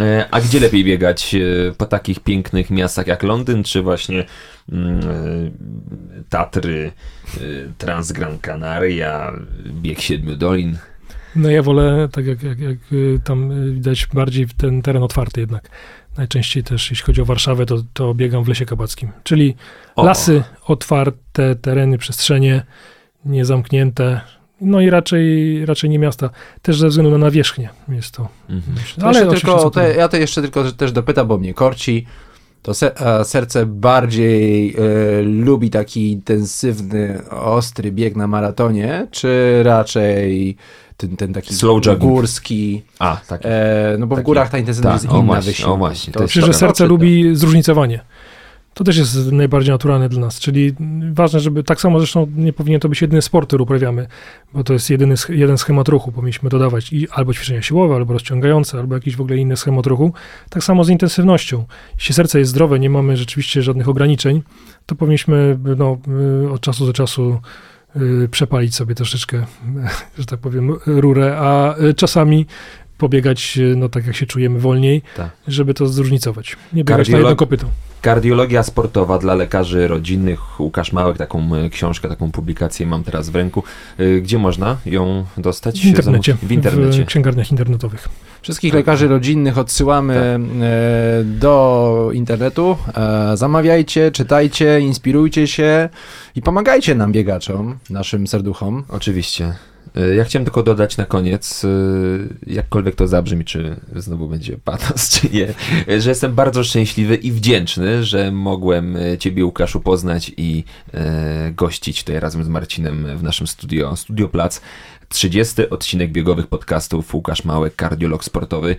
E, a gdzie lepiej biegać? E, po takich pięknych miastach jak Londyn, czy właśnie mm, e, Tatry, Transgran Canaria, bieg Siedmiu Dolin? No ja wolę, tak jak, jak, jak tam widać, bardziej ten teren otwarty jednak. Najczęściej też, jeśli chodzi o Warszawę, to, to biegam w Lesie Kabackim. Czyli o. lasy, otwarte tereny, przestrzenie, niezamknięte, no i raczej, raczej nie miasta, też ze względu na nawierzchnię jest to. Mhm. Ale to tylko, to, ja to jeszcze tylko też dopytam, bo mnie korci. To serce bardziej e, lubi taki intensywny, ostry bieg na maratonie, czy raczej ten, ten taki Slow górski. A, tak. E, no bo taki, w górach ta intensywność tak, jest inna. O właśnie, o właśnie. To, to Myślę, że serce lubi zróżnicowanie. To też jest najbardziej naturalne dla nas, czyli ważne, żeby tak samo zresztą nie powinien to być jedyny sport, który uprawiamy, bo to jest jedyny, jeden schemat ruchu, powinniśmy dodawać i albo ćwiczenia siłowe, albo rozciągające, albo jakiś w ogóle inny schemat ruchu. Tak samo z intensywnością. Jeśli serce jest zdrowe, nie mamy rzeczywiście żadnych ograniczeń, to powinniśmy no, y, od czasu do czasu przepalić sobie troszeczkę, że tak powiem, rurę, a y, czasami pobiegać, no tak jak się czujemy wolniej, tak. żeby to zróżnicować. Nie biegać Kardiolog... na jedno kopyto. Kardiologia sportowa dla lekarzy rodzinnych. Łukasz Małek, taką e, książkę, taką publikację mam teraz w ręku. E, gdzie można ją dostać? W internecie. W, internecie. w księgarniach internetowych. Wszystkich lekarzy rodzinnych odsyłamy tak. E, do internetu. Zamawiajcie, czytajcie, inspirujcie się i pomagajcie nam biegaczom, naszym serduchom. Oczywiście. E, ja chciałem tylko dodać na koniec, e, jakkolwiek to zabrzmi, czy znowu będzie patos, czy nie, że jestem bardzo szczęśliwy i wdzięczny, że mogłem e, Ciebie, Łukaszu, poznać i gościć tutaj razem z Marcinem w naszym studio, Studio Plac. 30 odcinek biegowych podcastów Łukasz Małek, kardiolog sportowy.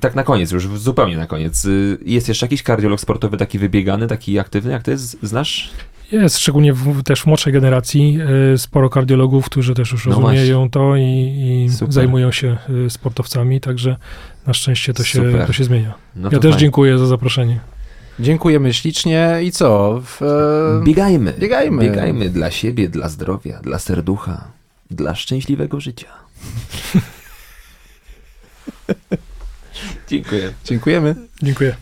Tak na koniec, już zupełnie na koniec. Jest jeszcze jakiś kardiolog sportowy taki wybiegany, taki aktywny, jak to jest? Znasz? Jest, szczególnie w, też w młodszej generacji, y, sporo kardiologów, którzy też już No rozumieją to i, i zajmują się y, sportowcami, także na szczęście to się, Super. to się zmienia. No ja to też fajnie. dziękuję za zaproszenie. Dziękujemy ślicznie i co? W, e, Biegajmy. Biegajmy. Biegajmy dla siebie, dla zdrowia, dla serducha, dla szczęśliwego życia. Dziękuję. dziękujemy. Dziękuję.